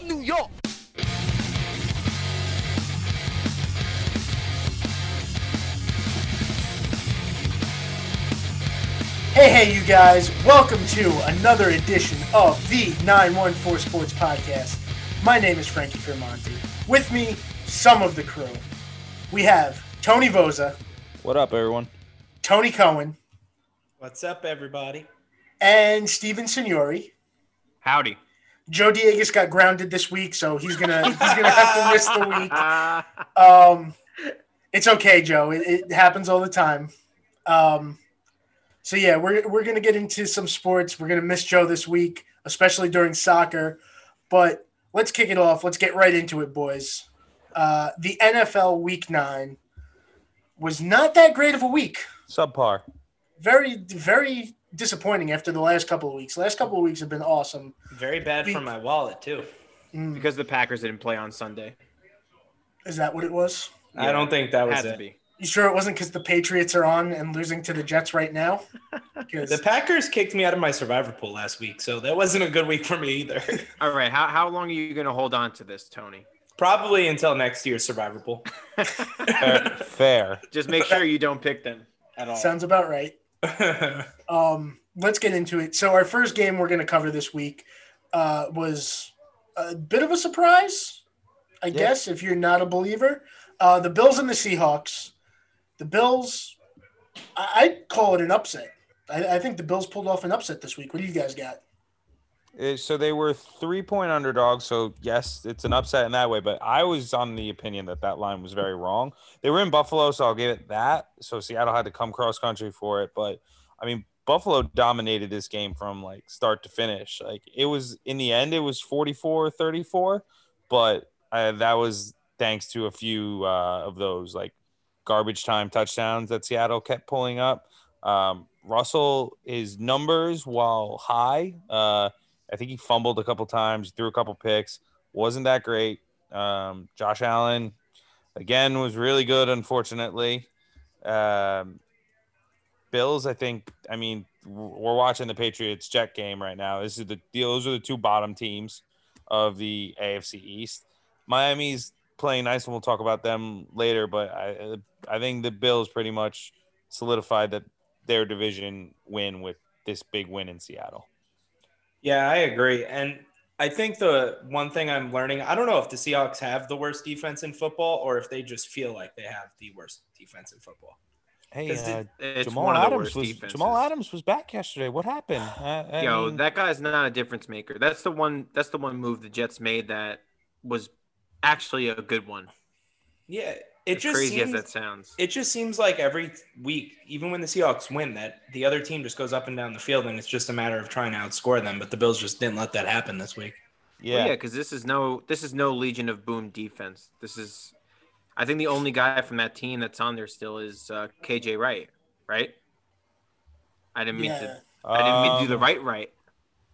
from New York. Hey, hey, you guys. Welcome to another edition of the 914 Sports Podcast. My name is Frankie Firmonti. With me, some of the crew. We have Tony Voza, What up, everyone? Tony Cohen, What's up, everybody? and Steven Signori. Howdy. Joe Diegas got grounded this week, so he's gonna he's gonna have to miss the week. Um, it's okay, Joe. It, it happens all the time. Um, so yeah, we're we're gonna get into some sports. We're gonna miss Joe this week, especially during soccer. But let's kick it off. Let's get right into it, boys. Uh, the NFL Week Nine was not that great of a week. Subpar. Very very disappointing after the last couple of weeks. last couple of weeks have been awesome. Very bad for my wallet too. Mm, because the Packers didn't play on Sunday. is that what it was? I don't think that was Had to it. be. You sure it wasn't because the Patriots are on and losing to the Jets right now? The Packers kicked me out of my survivor pool last week, so that wasn't a good week for me either. All right. How, how long are you going to hold on to this, Tony? Probably until next year's survivor pool. Fair. Fair. Just make sure you don't pick them at all. sounds about right. Um, let's get into it. So our first game we're going to cover this week uh, was a bit of a surprise, I Yeah. guess, if you're not a believer. Uh, the Bills and the Seahawks. The Bills, I- I'd call it an upset. I, I think the Bills pulled off an upset this week. What do you guys got? Uh, So they were three point underdogs. So, yes, it's an upset in that way. But I was on the opinion that that line was very wrong. They were in Buffalo, so I'll give it that. So, Seattle had to come cross country for it. But, I mean, Buffalo dominated this game from like start to finish. Like, it was in the end, it was 44 34. But uh, that was thanks to a few uh, of those like garbage time touchdowns that Seattle kept pulling up. Um, Russell, his numbers, while high, uh, I think he fumbled a couple times, threw a couple picks, wasn't that great. Um, Josh Allen, again, was really good, unfortunately. Um, Bills, I think, I mean, we're watching the Patriots Jet game right now. This is the those are the two bottom teams of the AFC East. Miami's playing nice, and we'll talk about them later. But I, I think the Bills pretty much solidified that their division win with this big win in Seattle. Yeah, I agree. And I think the one thing I'm learning, I don't know if the Seahawks have the worst defense in football or if they just feel like they have the worst defense in football. Hey, uh, It's Jamal one of the Adams was defenses. Jamal Adams was back yesterday. What happened? Uh, I Yo, mean, that guy's not a difference maker. That's the one. That's the one move the Jets made that was actually a good one. Yeah, it As just crazy seems, as that sounds. it just seems like every week, even when the Seahawks win, that the other team just goes up and down the field, and it's just a matter of trying to outscore them. But the Bills just didn't let that happen this week. Well, yeah, yeah, because this is no this is no Legion of Boom defense. This is, I think the only guy from that team that's on there still is uh, KJ Wright, right? I didn't mean Yeah. to. I didn't mean to do the Um, right right.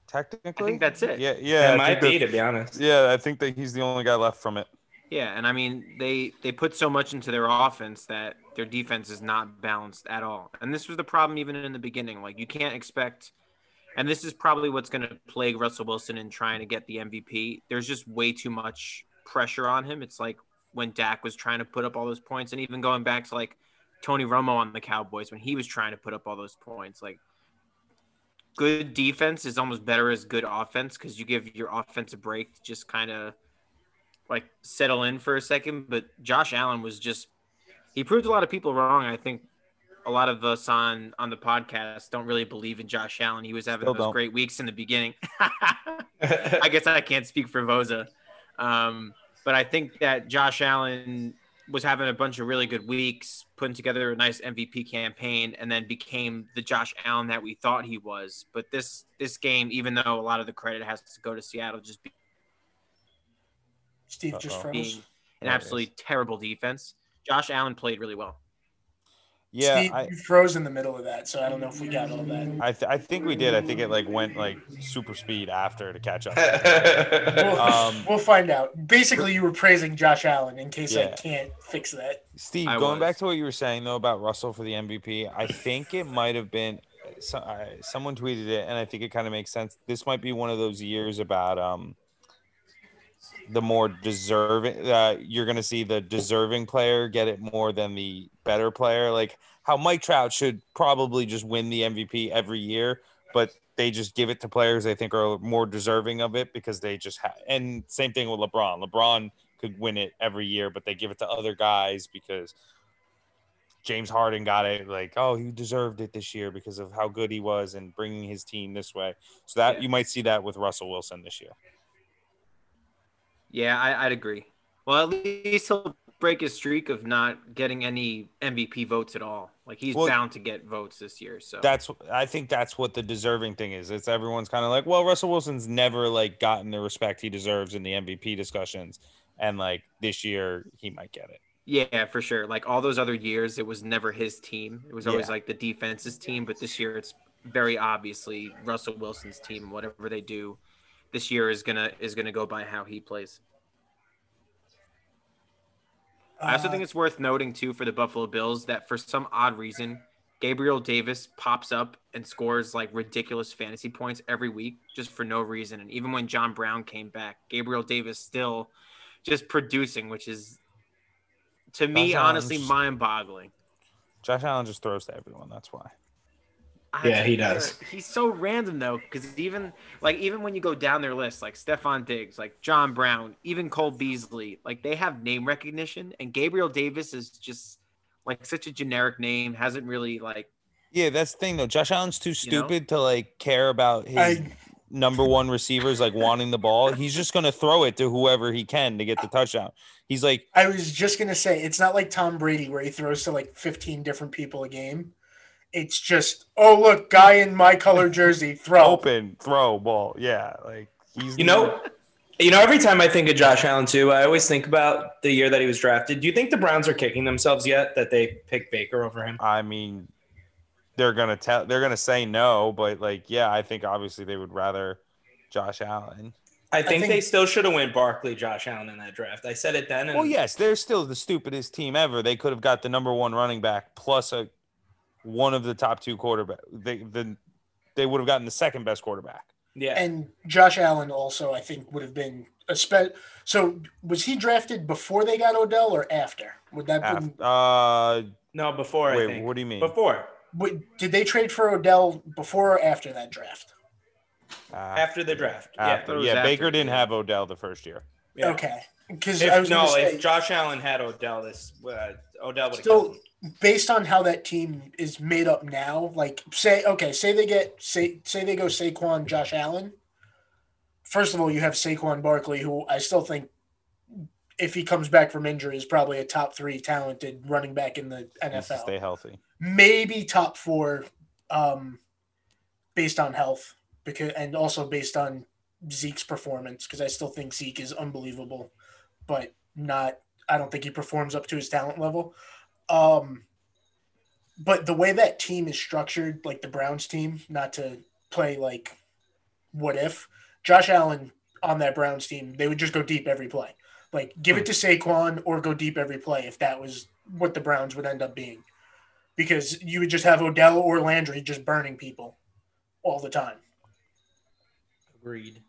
Technically, I think that's it. Yeah, yeah, it I might be, that- to be honest. Yeah, I think that he's the only guy left from it. Yeah, and I mean they they put so much into their offense that their defense is not balanced at all. And this was the problem even in the beginning. Like you can't expect and this is probably what's going to plague Russell Wilson in trying to get the MVP. There's just way too much pressure on him. It's like when Dak was trying to put up all those points and even going back to like Tony Romo on the Cowboys when he was trying to put up all those points. Like good defense is almost better as good offense because you give your offense a break to just kind of like settle in for a second. But Josh Allen was just he proved a lot of people wrong. I think a lot of us on on the podcast don't really believe in Josh Allen. He was having Still those don't. great weeks in the beginning. I guess I can't speak for Voza. Um, but I think that Josh Allen was having a bunch of really good weeks, putting together a nice MVP campaign, and then became the Josh Allen that we thought he was. But this this game, even though a lot of the credit has to go to Seattle, just be- Steve just Uh-oh. froze. being an absolutely terrible defense, Josh Allen played really well. Yeah, Steve, I, you froze in the middle of that, so I don't know if we got all that. I, th- I think we did. I think it like went like super speed after to catch up. We'll, Um, we'll find out. Basically, you were praising Josh Allen in case I can't fix that. Steve, I going back to what you were saying though about Russell for the MVP, I think it might have been so, I someone tweeted it, and I think it kind of makes sense. This might be one of those years about um the more deserving. Uh, you're gonna see the deserving player get it more than the better player. Like how Mike Trout should probably just win the MVP every year, but they just give it to players they think are more deserving of it because they just have. And same thing with LeBron. LeBron could win it every year, but they give it to other guys because James Harden got it. Like, oh, he deserved it this year because of how good he was and bringing his team this way. So that you might see that with Russell Wilson this year. Yeah, I, I'd agree. Well, at least he'll break his streak of not getting any MVP votes at all. Like he's Well- bound to get votes this year. So That's I think that's what the deserving thing is. It's everyone's kind of like, well, Russell Wilson's never like gotten the respect he deserves in the MVP discussions, and like this year he might get it. yeah, for sure. Like all those other years, it was never his team. It was always Yeah. like the defense's team. But this year, it's very obviously Russell Wilson's team. Whatever they do this year is gonna is gonna go by how he plays. I also Uh, think it's worth noting too for the Buffalo Bills that for some odd reason, Gabriel Davis pops up and scores like ridiculous fantasy points every week just for no reason. And even when John Brown came back, Gabriel Davis still just producing, which is to me Allen honestly mind-boggling. Josh Allen just throws to everyone. That's why. I Yeah, he think, does. He's so random though, because even like even when you go down their list, like Stefon Diggs, like John Brown, even Cole Beasley, like they have name recognition, and Gabriel Davis is just like such a generic name, hasn't really like Yeah, that's the thing though. Josh Allen's too You know? stupid to like care about his I number one receivers like wanting the ball. He's just gonna throw it to whoever he can to get the touchdown. He's like, I was just gonna say it's not like Tom Brady where he throws to like 15 different people a game. It's just oh look, guy in my color jersey, throw. open, throw ball. Yeah, like he's You know, you know, every time I think of Josh Allen too, I always think about the year that he was drafted. Do you think the Browns are kicking themselves yet that they picked Baker over him? I mean, they're gonna tell, they're gonna say no, but like, yeah, I think obviously they would rather Josh Allen. I think, think- they still should have went Barkley, Josh Allen in that draft. I said it then. And Well, yes, they're still the stupidest team ever. They could have got the number one running back plus a one of the top two quarterback. They the they would have gotten the second best quarterback. yeah. And Josh Allen also, I think, would have been a spe- So was he drafted before they got Odell or after? Would that Af- been, uh, no, before I wait, think. what do you mean? Before, would, did they trade for Odell before or after that draft? Uh, after the draft. after. It was yeah, after, Baker didn't have Odell the first year. Yeah. Okay, because If, I was no, say, if Josh Allen had Odell, this uh, Odell would have Still- killed him. Based on how that team is made up now, like say okay, say they get say say they go Saquon, Josh Allen. First of all, you have Saquon Barkley, who I still think, if he comes back from injury, is probably a top three talented running back in the NFL. stay healthy. Maybe top four, um, based on health, because and also based on Zeke's performance, because I still think Zeke is unbelievable, but not. I don't think he performs up to his talent level. Um, but the way that team is structured, like the Browns team, not to play like what if Josh Allen on that Browns team, they would just go deep every play. Like give it to Saquon or go deep every play if that was what the Browns would end up being. Because you would just have Odell or Landry just burning people all the time. Agreed.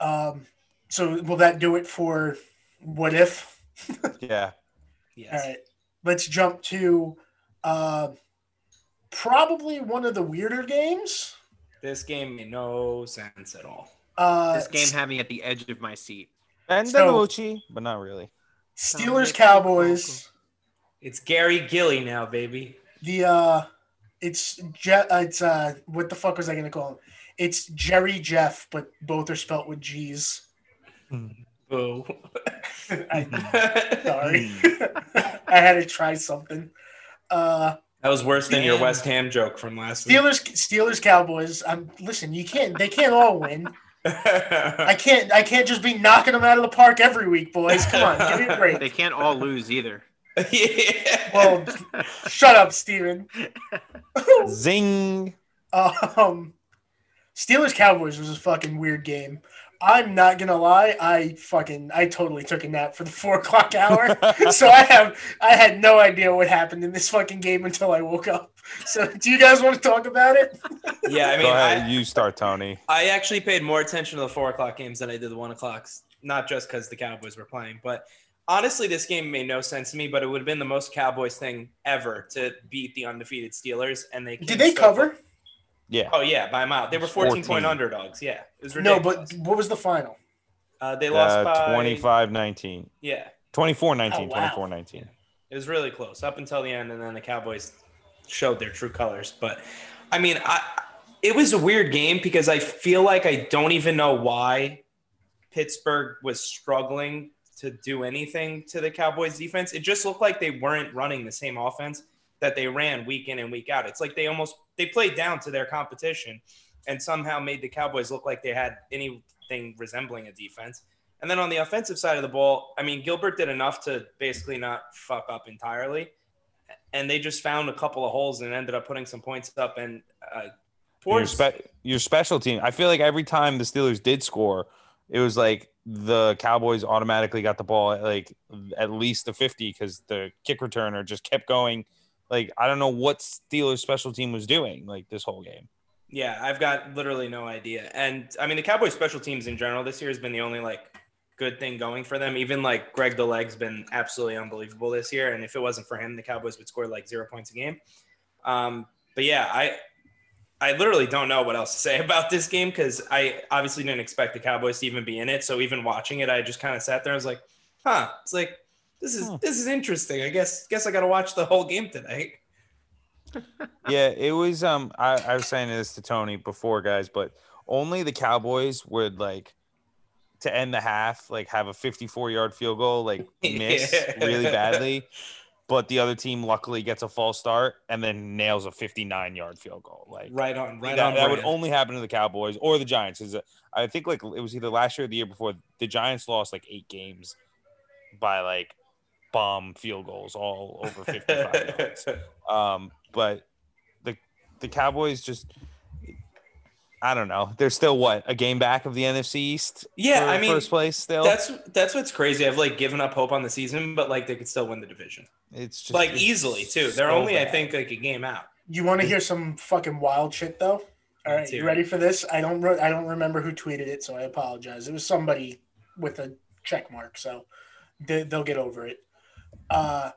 Um, so will that do it for what if? Yeah. Yes. All right, let's jump to uh, probably one of the weirder games. This game made no sense at all. Uh, this game had me at the edge of my seat. And So- DiNucci, but not really. Steelers Cowboys. It's Gary Gilly now, baby. The uh, it's Je- uh, it's uh, what the fuck was I gonna call him? It's Jerry Jeff, but both are spelt with G's. Boo. I, sorry, I had to try something. Uh, That was worse than your West Ham joke from last week. Steelers, Steelers, Cowboys. Um, listen, you can't. They can't all win. I can't. I can't just be knocking them out of the park every week, boys. Come on, give me a break. They can't all lose either. yeah. Well, shut up, Steven. Zing. Um, Steelers Cowboys was a fucking weird game. I'm not gonna lie. I fucking I totally took a nap for the four o'clock hour, so I have I had no idea what happened in this fucking game until I woke up. So, do you guys want to talk about it? Yeah, I mean, Go ahead, I, you start, Tony. I actually paid more attention to the four o'clock games than I did the one o'clocks. Not just because the Cowboys were playing, but honestly, this game made no sense to me. But it would have been the most Cowboys thing ever to beat the undefeated Steelers, and they Did they so- cover? Yeah. Oh yeah, by a mile. They were 14, 14. point underdogs. Yeah, it was No, but what was the final? uh, they lost Uh, by 25 19. Yeah, 24 19. Oh, wow. 24 19. It was really close up until the end, and then the Cowboys showed their true colors. But I mean, I it was a weird game because I feel like I don't even know why Pittsburgh was struggling to do anything to the Cowboys defense. It just looked like they weren't running the same offense that they ran week in and week out. It's like they almost they played down to their competition and somehow made the Cowboys look like they had anything resembling a defense. And then on the offensive side of the ball, I mean, Gilbert did enough to basically not fuck up entirely. And they just found a couple of holes and ended up putting some points up. And uh, Your, spe- your special team. I feel like every time the Steelers did score, it was like the Cowboys automatically got the ball at like at least the 50 because the kick returner just kept going. Like, I don't know what Steelers special team was doing like this whole game. yeah, I've got literally no idea. And I mean, the Cowboys special teams in general this year has been the only like good thing going for them. Even like Greg the Leg's been absolutely unbelievable this year. And if it wasn't for him, the Cowboys would score like zero points a game. Um, but yeah, I I literally don't know what else to say about this game because I obviously didn't expect the Cowboys to even be in it. So even watching it, I just kind of sat there and was like, huh, it's like this is Hmm. this is interesting. I guess guess I gotta watch the whole game tonight. yeah, it was. Um, I, I was saying this to Tony before, guys, but only the Cowboys would like to end the half, like have a 54 yard field goal, like miss Yeah. really badly. But the other team luckily gets a false start and then nails a 59 yard field goal. Like Right on, right that, on. that would only happen to the Cowboys or the Giants. Is I think like it was either last year or the year before. The Giants lost like eight games by like bomb field goals all over 55 yards. Um, but the the Cowboys just I don't know. They're still what a game back of the NFC East. Yeah, I mean, first place still. That's that's what's crazy. I've like given up hope on the season, but like they could still win the division, it's just like it's easily too. They're so only, I think, like a game out. You want to hear some fucking wild shit though? All right, Let's you ready for this? I don't re- I don't remember who tweeted it, so I apologize. It was somebody with a check mark, so they, they'll get over it. Uh,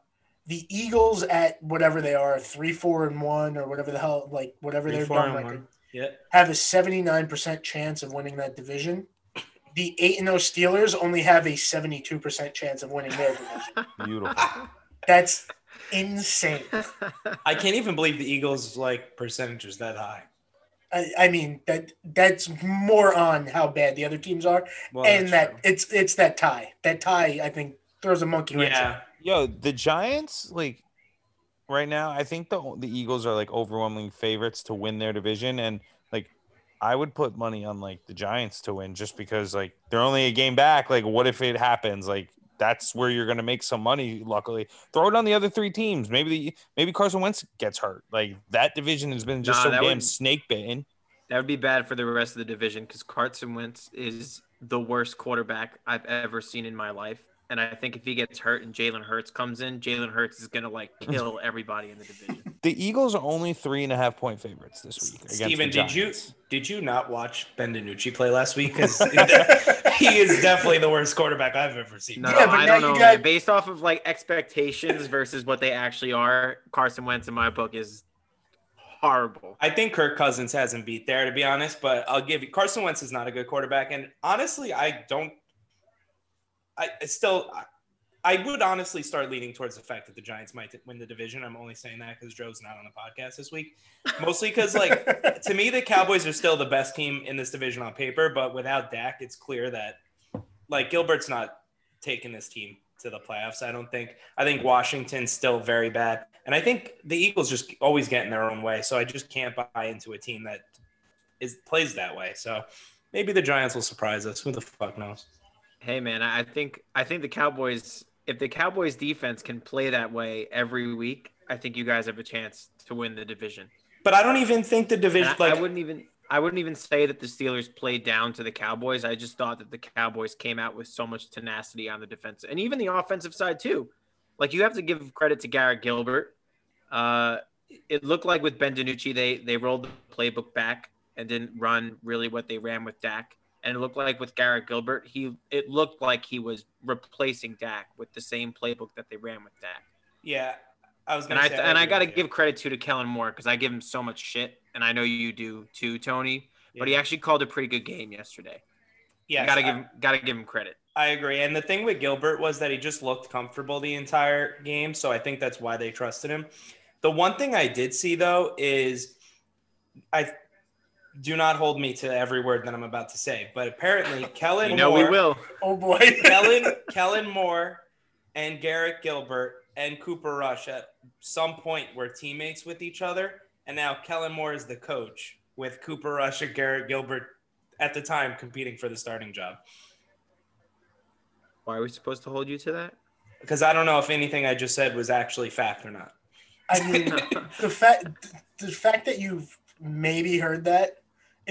the Eagles at whatever they are, three, four, and one, or whatever the hell, like whatever Three, their four, dumb and record. Yeah, have a seventy nine percent chance of winning that division. The eight and zero Steelers only have a seventy two percent chance of winning their division. beautiful. That's insane. I can't even believe the Eagles like percentage is that high. I, I mean that that's more on how bad the other teams are, Well, and that true. it's it's that tie. That tie, I think, throws a monkey wrench. in yeah, Yo, the Giants like right now. I think the the Eagles are like overwhelming favorites to win their division, and like I would put money on like the Giants to win just because like they're only a game back. Like, what if it happens? Like that's where you're gonna make some money. Luckily, throw it on the other three teams. Maybe the maybe Carson Wentz gets hurt. Like that division has been just Nah, so damn would- snake bitten. That would be bad for the rest of the division because Carson Wentz is the worst quarterback I've ever seen in my life. And I think if he gets hurt and Jalen Hurts comes in, Jalen Hurts is gonna like kill everybody in the division. The Eagles are only three and a half point favorites this week. against Steven, did you did you not watch Ben DiNucci play last week? Because he is definitely the worst quarterback I've ever seen. No, Yeah, I don't know. got- Based off of like expectations versus what they actually are, Carson Wentz in my book is horrible. I think Kirk Cousins hasn't beat there, to be honest. But I'll give you Carson Wentz is not a good quarterback, and honestly, I don't. I I still, I- I would honestly start leaning towards the fact that the Giants might win the division. I'm only saying that because Joe's not on the podcast this week, mostly because like to me the Cowboys are still the best team in this division on paper, but without Dak, it's clear that like Gilbert's not taking this team to the playoffs. I don't think. I think Washington's still very bad, and I think the Eagles just always get in their own way. So I just can't buy into a team that is plays that way. So maybe the Giants will surprise us. Who the fuck knows? Hey man, I think I think the Cowboys if the Cowboys defense can play that way every week, I think you guys have a chance to win the division. But I don't even think the division I, like I wouldn't even I wouldn't even say that the Steelers played down to the Cowboys. I just thought that the Cowboys came out with so much tenacity on the defense and even the offensive side too. Like you have to give credit to Garrett Gilbert. Uh, it looked like with Ben DiNucci, they they rolled the playbook back and didn't run really what they ran with Dak. And it looked like with Garrett Gilbert, he it looked like he was replacing Dak with the same playbook that they ran with Dak. Yeah, I was And gonna I say, and I got to give credit too to Kellen Moore because I give him so much shit, and I know you do too, Tony. But he actually called a pretty good game yesterday. Yes, gotta I- give him gotta give him credit. I agree. And the thing with Gilbert was that he just looked comfortable the entire game. So I think that's why they trusted him. The one thing I did see though is I do not hold me to every word that I'm about to say, but apparently Kellen You know Moore, we will. Oh boy. Kellen, Kellen Moore and Garrett Gilbert and Cooper Rush at some point were teammates with each other. And now Kellen Moore is the coach with Cooper Rush and Garrett Gilbert at the time competing for the starting job. Why are we supposed to hold you to that? Because I don't know if anything I just said was actually fact or not. I mean, the fact the fact that you've maybe heard that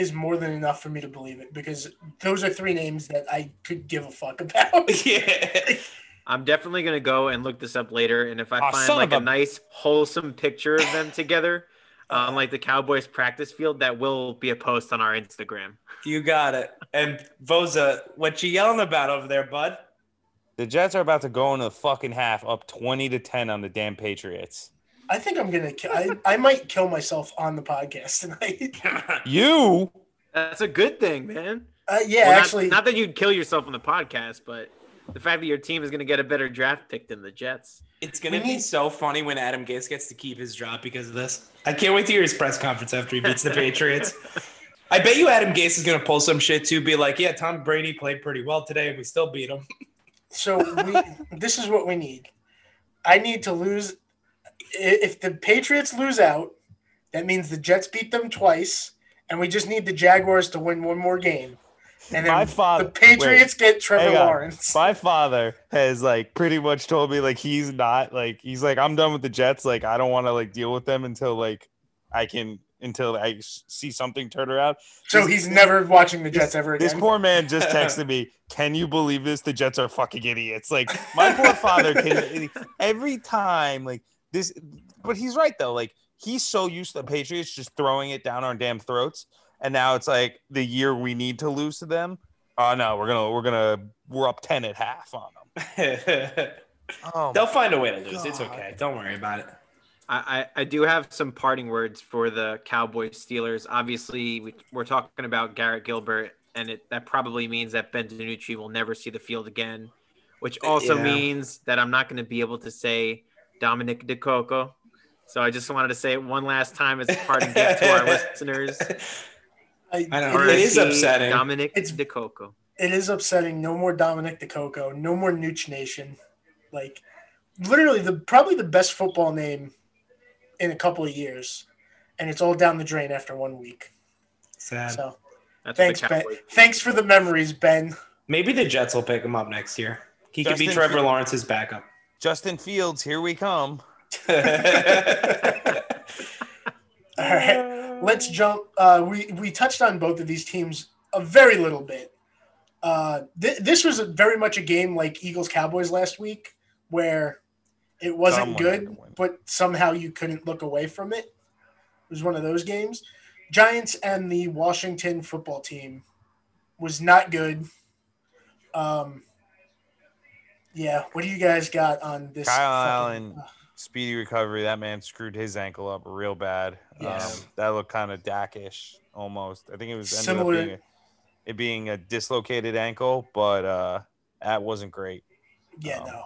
is more than enough for me to believe it because those are three names that I could give a fuck about. yeah. I'm definitely gonna go and look this up later, and if I Aw, find like a a- nice wholesome picture of them together uh, on like the Cowboys practice field, that will be a post on our Instagram. You got it. And Voza, what you yelling about over there, bud? The Jets are about to go into the fucking half up 20 to 10 on the damn Patriots. I think I'm gonna. ki- I, I might kill myself on the podcast tonight. You? That's a good thing, man. Uh, yeah, Well, not- actually, not, that you'd kill yourself on the podcast, but the fact that your team is gonna get a better draft pick than the Jets. It's gonna We be need- so funny when Adam Gase gets to keep his job because of this. I can't wait to hear his press conference after he beats the Patriots. I bet you Adam Gase is gonna pull some shit too, be like, "Yeah, Tom Brady played pretty well today, and we still beat him." so we, this is what we need. I need to lose. If the Patriots lose out, that means the Jets beat them twice, and we just need the Jaguars to win one more game. And then My father- the Patriots get Trevor. Lawrence. My father has like pretty much told me like he's not like he's like I'm done with the Jets. Like I don't want to like deal with them until like I can until I see something turn around. So he's never watching the Jets ever again. This poor man just texted me. Can you believe this? The Jets are fucking idiots. Like my poor father can every time like this. But he's right though. Like he's so used to the Patriots just throwing it down our damn throats, and now it's like the year we need to lose to them. Oh no, we're gonna we're gonna we're up ten at half on them. Oh, They'll find a way to lose. It's okay. Don't worry about it. I, I, I do have some parting words for the Cowboys Steelers. Obviously, we, we're talking about Garrett Gilbert, and it, that probably means that Ben DiNucci will never see the field again, which also Yeah. means that I'm not going to be able to say Dominic DeCoco. So I just wanted to say it one last time as a parting gift to our listeners. I, I know. it, It is, is upsetting. Dominic It's- DeCoco. it is upsetting. No more Dominic DeCoco. No more Nooch Nation. Like, literally, the probably the best football name in a couple of years, and it's all down the drain after one week. Sad. So That's thanks, Ben. Thanks for the memories, Ben. Maybe the Jets will pick him up next year. He could be Trevor Fields. Lawrence's backup. Justin Fields, here we come. All right, let's jump. Uh, we we touched on both of these teams a very little bit. Uh, th- this was a, very much a game like Eagles Cowboys last week, where it wasn't good, but somehow you couldn't look away from it. It was one of those games. Giants and the Washington football team was not good. Um, yeah, what do you guys got on this? Kyle fucking- Allen. Speedy recovery. That man screwed his ankle up real bad. Yes. Um, that looked kind of Dakish almost. I think it was Similar- being a, it being a dislocated ankle, but uh, that wasn't great. yeah, um, no.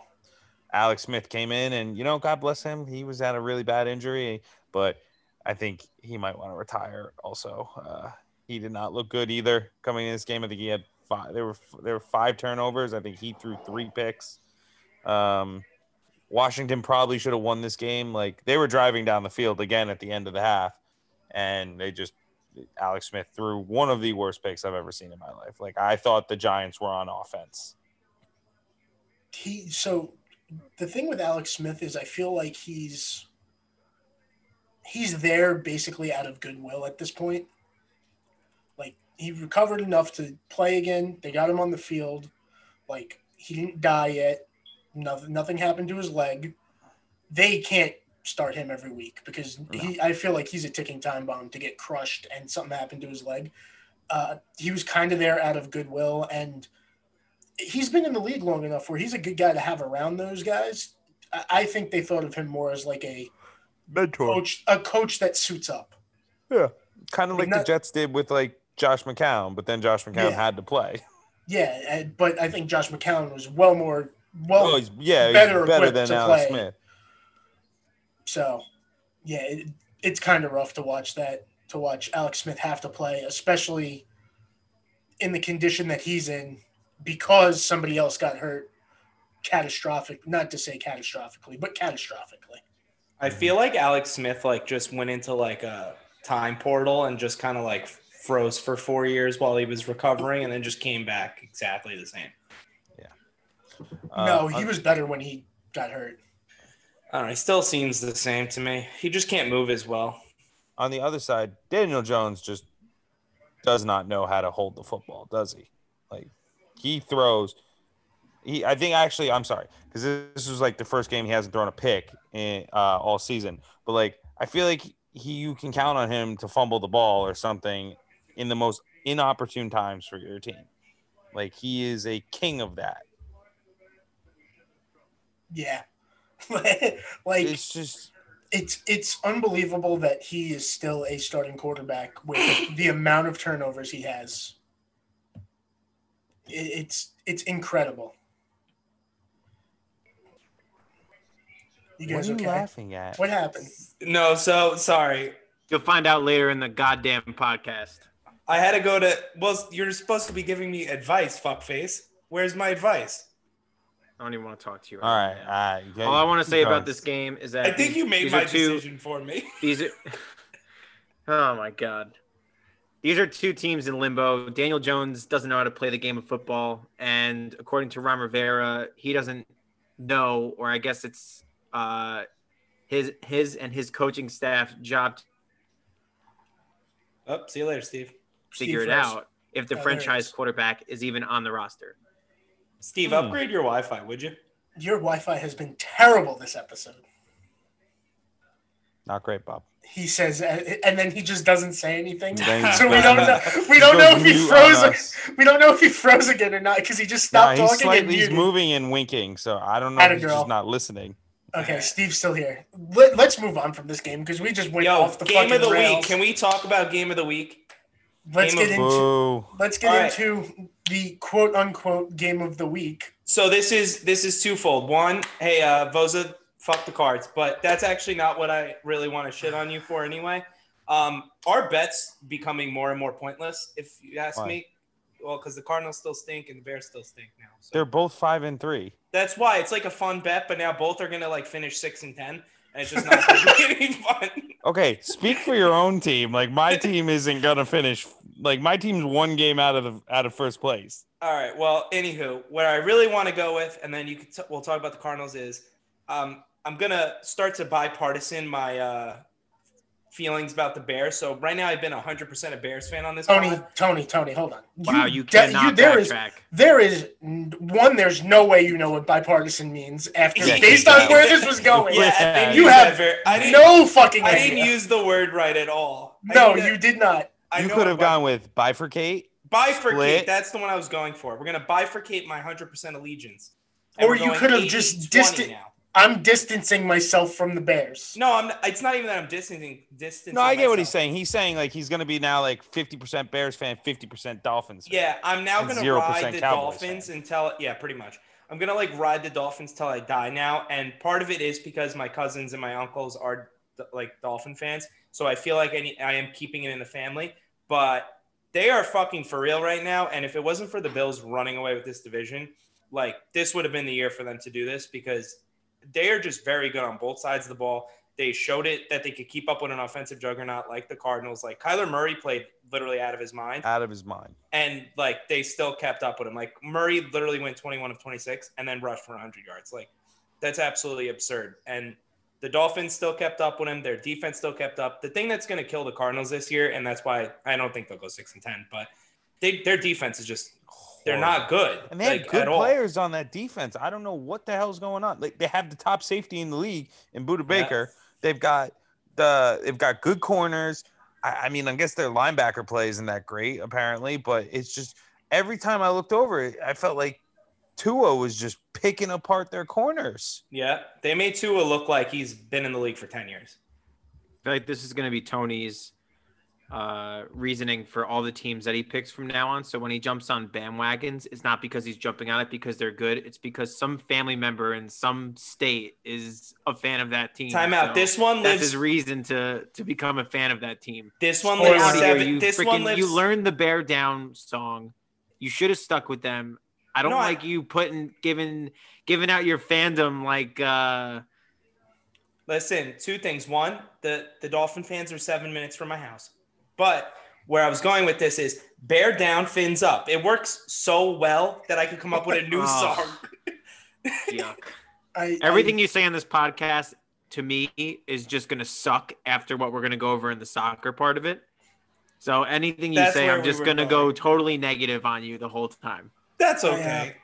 Alex Smith came in, and you know, God bless him. He was at a really bad injury, but I think he might want to retire. Also, uh, he did not look good either coming in this game. I think he had five. There were there were five turnovers. I think he threw three picks. Um, Washington probably should have won this game. Like they were driving down the field again at the end of the half, and they just Alex Smith threw one of the worst picks I've ever seen in my life. Like I thought the Giants were on offense. he so the thing with Alex Smith is I feel like he's he's there basically out of goodwill at this point. He recovered enough to play again. They got him on the field. Like he didn't die yet. Nothing nothing happened to his leg. They can't start him every week because he I feel like he's a ticking time bomb to get crushed and something happened to his leg. Uh, he was kind of there out of goodwill and he's been in the league long enough where he's a good guy to have around those guys. I, I think they thought of him more as like a Mentor. coach, a coach that suits up. Yeah. Kind of like Not- the Jets did with like Josh McCown, but then Josh McCown Yeah. had to play. Yeah, but I think Josh McCown was well more well. Oh, he's, yeah, he's better better, equipped than to Alex play. Smith. So, yeah, it, it's kind of rough to watch that to watch Alex Smith have to play, especially in the condition that he's in, because somebody else got hurt. Catastrophic, not to say catastrophically, but catastrophically. I feel like Alex Smith like just went into like a time portal and just kind of like froze for four years while he was recovering, and then just came back exactly the same. Uh, no, he was better when he got hurt. I don't know. He still seems the same to me. He just can't move as well. on the other side, Daniel Jones just does not know how to hold the football, does he? Like he throws. He, I think actually, I'm sorry, because this was like the first game he hasn't thrown a pick in uh, all season. But like, I feel like he, you can count on him to fumble the ball or something in the most inopportune times for your team. Like he is a king of that. Yeah, like It's just it's it's unbelievable that he is still a starting quarterback with the amount of turnovers he has. It's it's incredible. You what guys are you okay? laughing at? What happened? No, so sorry. You'll find out later in the goddamn podcast. I had to go to. Well, you're supposed to be giving me advice, fuckface. Where's my advice? I don't even want to talk to you. All right, now. all right. All I want to say going. about this game is that I think these- you made my two, decision for me. These are. oh my god. These are two teams in limbo. Daniel Jones doesn't know how to play the game of football, and according to Ron Rivera, he doesn't know, or I guess it's uh, his his and his coaching staff job to Oh, see you later, Steve. Figure Steve it Rose. out if the Oh, franchise quarterback is even on the roster. Steve, Hmm. upgrade your Wi-Fi, would you? Your Wi-Fi has been terrible this episode. Not great, Bob. He says, uh, and then he just doesn't say anything. Then So we don't know. We don't know if he froze. We don't know if he froze again or not because he just Nah, stopped he's talking and slightly he's moving and winking, so I don't know Atta if he's girl. just not listening. Okay, Steve's still here. Let, let's move on from this game because we just went Yo, off the game fucking of the rails. week. Can we talk about game of the week? Let's game get of- into Boo. let's get All right. into the quote unquote game of the week. So this is this is twofold. One, hey, uh, Voza, fuck the cards, but that's actually not what I really want to shit on you for anyway. Um, our bets becoming more and more pointless, if you ask Why? me. Well, because the Cardinals still stink and the Bears still stink now. So They're both five and three. that's why it's like a fun bet, but now both are gonna like finish six and ten, and it's just not any fun. Okay, speak for your own team. Like my team isn't gonna finish. Like my team's one game out of the out of first place. All right. Well, anywho, where I really want to go with, and then you can t- we'll talk about the Cardinals is, um, I'm gonna start to bipartisan my uh, feelings about the Bears. So right now, I've been 100% a Bears fan on this. Tony, pod. Tony, Tony, hold on. Wow, you de- cannot there is backtrack. there is one. There's no way you know what bipartisan means after Yeah, based on where this was going. Yeah, I You have that ver- I no fucking I idea. didn't use the word right at all. No, need you did not. I you could have gone with bifurcate. bifurcate. split. That's the one I was going for. We're gonna bifurcate my 100% allegiance. And Or you could have just 20 distant- now. I'm distancing myself from the Bears. No, I'm. It's not even that I'm distancing. distancing No, I get what he's saying. He's saying like he's gonna be now like fifty percent Bears fan, fifty percent Dolphins. fan. Yeah, I'm now gonna ride the Cowboys Dolphins fan. until yeah, pretty much. I'm gonna like ride the Dolphins till I die now, and part of it is because my cousins and my uncles are like Dolphin fans, so I feel like I, need, I am keeping it in the family. But they are fucking for real right now, and if it wasn't for the Bills running away with this division, like this would have been the year for them to do this because they are just very good on both sides of the ball. They showed it that they could keep up with an offensive juggernaut like the Cardinals. Like Kyler Murray played literally out of his mind Out of his mind. and like they still kept up with him. Like Murray literally went 21 of 26 and then rushed for 100 yards. Like that's absolutely absurd. And the Dolphins still kept up with him. Their defense still kept up. The thing that's going to kill the Cardinals this year, and that's why I don't think they'll go six and ten, but they, their defense is just they're not good. And they have like, good at all. players on that defense. I don't know what the hell's going on. Like they have the top safety in the league in Budda Yeah. Baker. They've got the they've got good corners. I, I mean, I guess their linebacker play isn't that great apparently, but it's just every time I looked over it, I felt like Tua was just picking apart their corners. Yeah, they made Tua look like he's been in the league for ten years. I feel like this is going to be Tony's uh, reasoning for all the teams that he picks from now on. So when he jumps on bandwagons, it's not because he's jumping on it because they're good. It's because some family member in some state is a fan of that team. Time out. So this one that's his reason to to become a fan of that team. This one lives here, seven. you This freaking- one lives. You learned the Bear Down song. You should have stuck with them. I don't No, I- like you putting giving giving out your fandom like uh Listen, two things. One, the the Dolphin fans are seven minutes from my house. But where I was going with this is bear down, fins up. It works so well that I could come up with a new Oh. song. yuck. I, Everything you say on this podcast to me is just going to suck after what we're going to go over in the soccer part of it. So anything you say, I'm we just were going to go totally negative on you the whole time. That's I, uh, okay.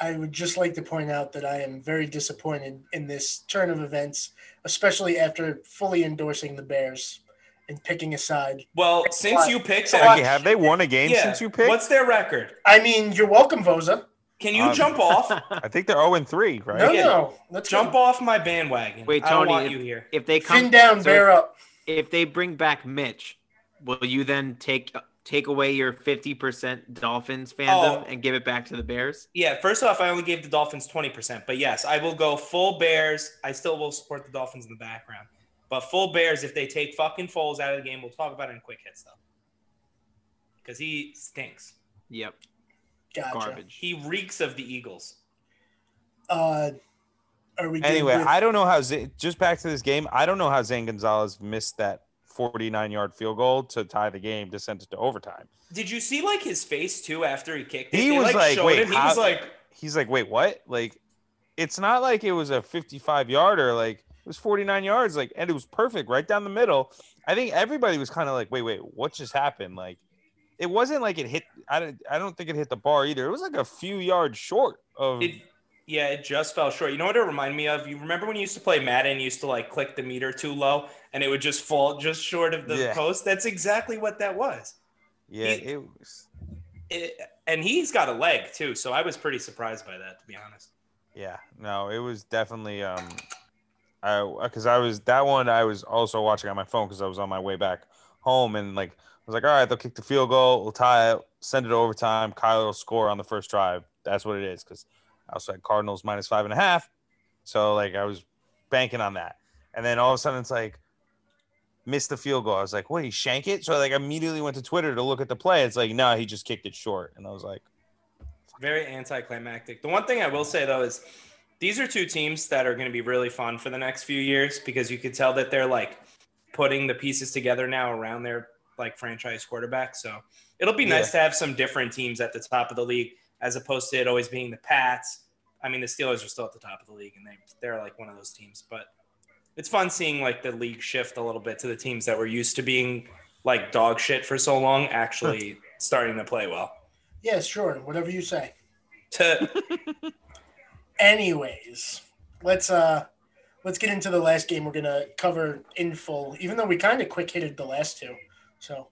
I would just like to point out that I am very disappointed in this turn of events, especially after fully endorsing the Bears and picking a side. Well, since you picked So them, I- have they won a game yeah, since you picked? what's their record? I mean, you're welcome, Voza. Can you Um, jump off? I think they're 0 and 3, right? No, Yeah. no. Let's Jump go. off my bandwagon. Wait, I don't Tony, want if- you here. if they come Fin down, so bear up. if they bring back Mitch, will you then take take away your 50% Dolphins fandom Oh. and give it back to the Bears? Yeah, first off, I only gave the Dolphins 20%, but yes, I will go full Bears. I still will support the Dolphins in the background. But full Bears, if they take fucking Foles out of the game, we'll talk about it in quick hits, though. Because he stinks. Yep, Gotcha. garbage. He reeks of the Eagles. Uh, are we Anyway, with- I don't know how Z- just back to this game. I don't know how Zane Gonzalez missed that 49 yard field goal to tie the game to send it to overtime. Did you see like his face too after he kicked it? He They, was like, showed wait, him. He how- was like, He's like, wait, what? Like, it's not like it was a 55 yarder. Like, it was 49 yards. Like, and it was perfect right down the middle. I think everybody was kind of like, wait, wait, what just happened? Like, it wasn't like it hit. I don't. I don't think it hit the bar either. It was like a few yards short of. it, yeah, it just fell short. You know what it reminded me of? You remember when you used to play Madden, you used to like click the meter too low and it would just fall just short of the Yeah. post? That's exactly what that was. yeah, he- it was. it, and he's got a leg too, so I was pretty surprised by that, to be honest. Yeah, no, it was definitely um I because I was that one I was also watching on my phone because I was on my way back home and like I was like, all right, they'll kick the field goal, we'll tie it, send it to overtime, Kyler will score on the first drive. That's what it is because I also had Cardinals minus five and a half, so like I was banking on that, and then all of a sudden it's like missed the field goal. I was like, what? He shank it? So I like immediately went to Twitter to look at the play. It's like, no, he just kicked it short, and I was like, Very anticlimactic. The one thing I will say though is these are two teams that are going to be really fun for the next few years because you could tell that they're like putting the pieces together now around their like franchise quarterback. So it'll be nice to have some different teams at the top of the league as opposed to it always being the Pats. I mean, the Steelers are still at the top of the league and they they're like one of those teams, but it's fun seeing like the league shift a little bit to the teams that were used to being like dog shit for so long actually starting to play well. Yeah, sure. Whatever you say. Anyways, let's uh let's get into the last game we're gonna cover in full, even though we kind of quick hitted the last two. So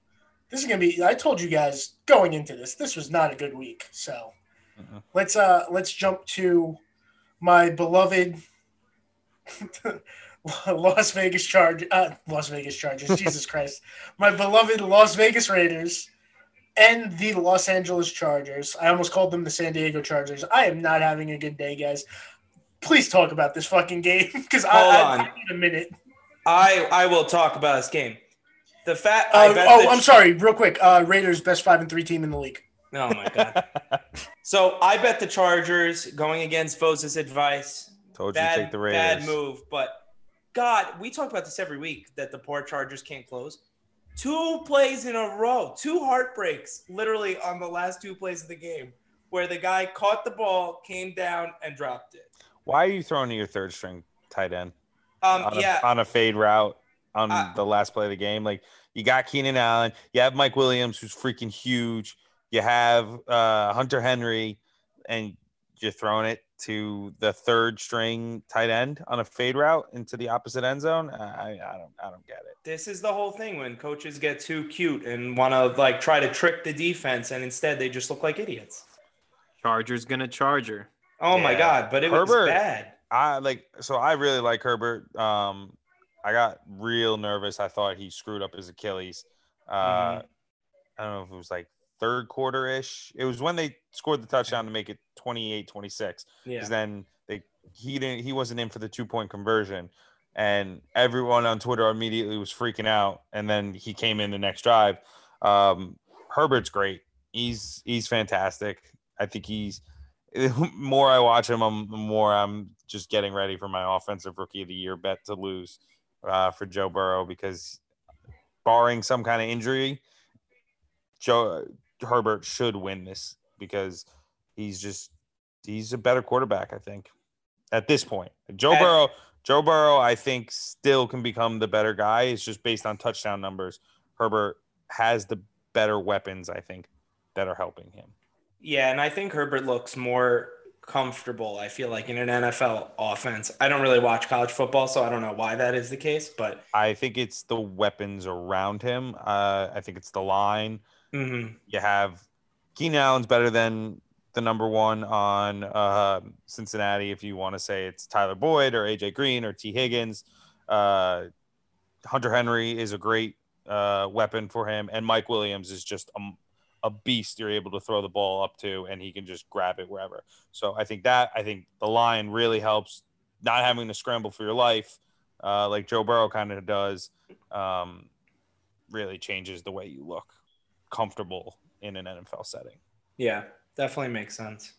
this is gonna be I told you guys going into this, this was not a good week. So Mhm. let's uh let's jump to my beloved Las Vegas Charge uh Las Vegas Chargers, Jesus Christ. My beloved Las Vegas Raiders and the Los Angeles Chargers. I almost called them the San Diego Chargers. I am not having a good day, guys. Please talk about this fucking game because I, I. I need a minute. I I will talk about this game. The fact Uh, I bet oh, the- I'm sorry. Real quick. Uh, Raiders best five and three team in the league. Oh my god. so I bet the Chargers going against Fose's advice. told you to take the Raiders. bad move, but God, we talk about this every week that the poor Chargers can't close. Two plays in a row, two heartbreaks, literally on the last two plays of the game, where the guy caught the ball, came down, and dropped it. Why are you throwing to your third string tight end Um, on, a, yeah, on a fade route on Uh, the last play of the game? Like you got Keenan Allen, you have Mike Williams, who's freaking huge. you have uh, Hunter Henry, and you're throwing it to the third string tight end on a fade route into the opposite end zone. I, I don't I don't get it. This is the whole thing when coaches get too cute and want to like try to trick the defense, and instead they just look like idiots. Chargers gonna charger. Oh my god! But it Herbert- was bad. I like so I really like Herbert. Um, I got real nervous. I thought he screwed up his Achilles. Uh, Mhm. I don't know if it was like third quarter ish. It was when they scored the touchdown to make it 28-26. Yeah. Because then they he didn't he wasn't in for the two point conversion, and everyone on Twitter immediately was freaking out. And then he came in the next drive. Um, Herbert's great. He's he's fantastic. I think he's the more I watch him, I'm, the more I'm just getting ready for my offensive rookie of the year bet to lose uh, for Joe Burrow because barring some kind of injury, Joe Herbert should win this because he's just he's a better quarterback. I think at this point, Joe At- Burrow. Joe Burrow, I think, still can become the better guy. It's just based on touchdown numbers. Herbert has the better weapons, I think, that are helping him. Yeah, and I think Herbert looks more comfortable. I feel like in an NFL offense. I don't really watch college football, so I don't know why that is the case. But I think it's the weapons around him. Uh, I think it's the line. Mhm. You have Keenan Allen's better than the number one on uh, Cincinnati. If you want to say it's Tyler Boyd or AJ Green or Tee Higgins, uh, Hunter Henry is a great uh, weapon for him, and Mike Williams is just a, a beast. You're able to throw the ball up to, and he can just grab it wherever. So I think that I think the line really helps not having to scramble for your life uh, like Joe Burrow kind of does. Um, really changes the way you look comfortable in an NFL setting. yeah, definitely makes sense.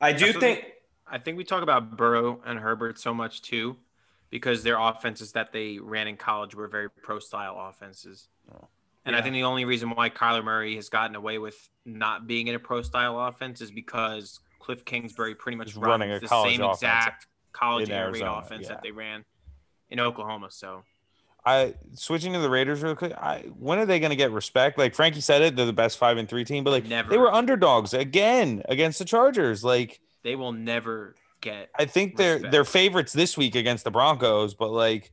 I do That's think. I think we talk about Burrow and Herbert so much too, because their offenses that they ran in college were very pro style offenses. Oh. And I think the only reason why Kyler Murray has gotten away with not being in a pro style offense is because Cliff Kingsbury pretty much He's runs running a the same exact college in air raid Arizona, offense yeah. that they ran in Oklahoma. So I switching to the Raiders real quick. I, when are they going to get respect? Like Frankie said it, they're the best five and three team, but like Never. they were underdogs again against the Chargers. Like they will never get I think they're Respect. they're favorites this week against the Broncos, but like,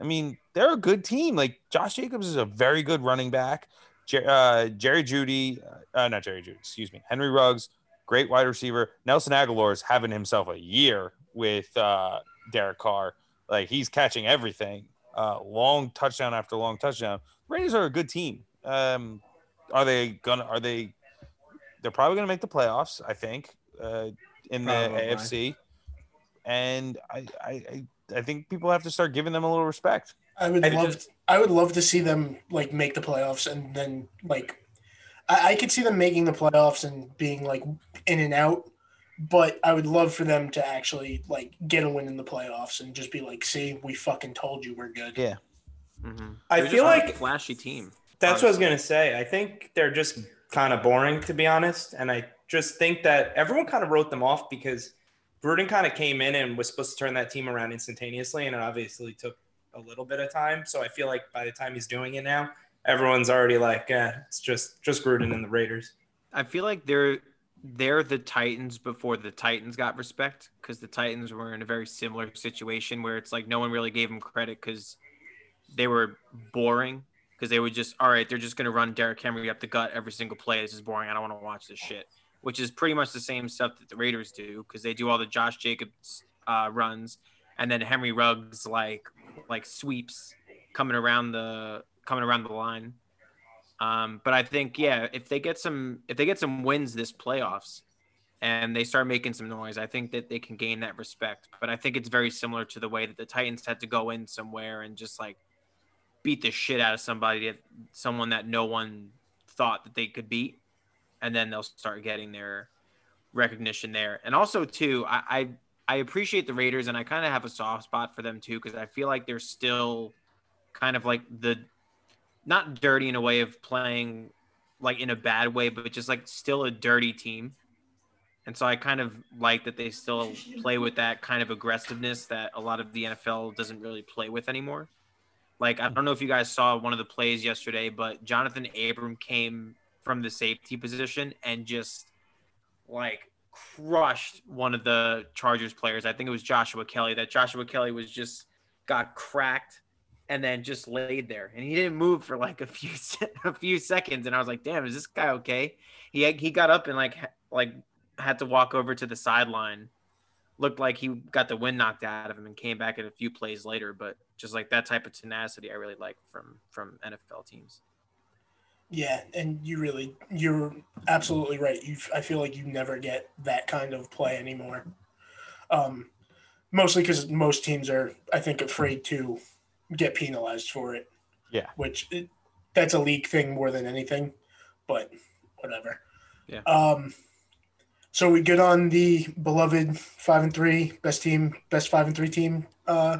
I mean, they're a good team. Like Josh Jacobs is a very good running back. Jer- uh, Jerry Jeudy, uh, not Jerry Jeudy, excuse me, Henry Ruggs, great wide receiver. Nelson Agholor is having himself a year with uh, Derek Carr. Like he's catching everything. Uh, long touchdown after long touchdown. Raiders are a good team. Um, are they gonna? Are they? They're probably gonna make the playoffs. I think uh, in the AFC, and I, I, I, I think people have to start giving them a little respect. I would I love just- I would love to see them like make the playoffs and then like I, I could see them making the playoffs and being like in and out, but I would love for them to actually like get a win in the playoffs and just be like, see, we fucking told you we're good. Yeah. Mhm. I feel just not a like- flashy team. That's what I was gonna say. I think they're just kind of boring, to be honest. And I just think that everyone kind of wrote them off because Gruden kind of came in and was supposed to turn that team around instantaneously, and it obviously took a little bit of time. So I feel like by the time he's doing it now, everyone's already like, eh, it's just just Gruden and the Raiders. I feel like they're they're the Titans before the Titans got respect because the Titans were in a very similar situation where it's like no one really gave them credit because they were boring because they would just all right they're just gonna run Derrick Henry up the gut every single play. This is boring. I don't want to watch this shit. Which is pretty much the same stuff that the Raiders do because they do all the Josh Jacobs uh, runs and then Henry Ruggs like like sweeps coming around the coming around the line. Um, but I think yeah, if they get some if they get some wins this playoffs and they start making some noise, I think that they can gain that respect. But I think it's very similar to the way that the Titans had to go in somewhere and just like beat the shit out of somebody someone that no one thought that they could beat, and then they'll start getting their recognition there. And also too, I I, I appreciate the Raiders and I kind of have a soft spot for them too because I feel like they're still kind of like the not dirty in a way of playing like in a bad way, but just like still a dirty team. And so I kind of like that they still play with that kind of aggressiveness that a lot of the NFL doesn't really play with anymore. Like I don't know if you guys saw one of the plays yesterday, but Johnathan Abram came from the safety position and just like crushed one of the Chargers players. I think it was Joshua Kelley. That Joshua Kelley was just got cracked and then just laid there, and he didn't move for like a few a few seconds. And I was like, "Damn, is this guy okay?" He he got up and like like had to walk over to the sideline. Looked like he got the wind knocked out of him and came back in a few plays later. But just like that type of tenacity, I really like from from NFL teams. Yeah, and you really, you're absolutely right. You, I feel like you never get that kind of play anymore. Um, mostly because most teams are, I think, afraid to get penalized for it. Yeah. which it, that's a league thing more than anything, but whatever. Yeah. Um, so we get on the beloved five and three best team, best five and three team, uh,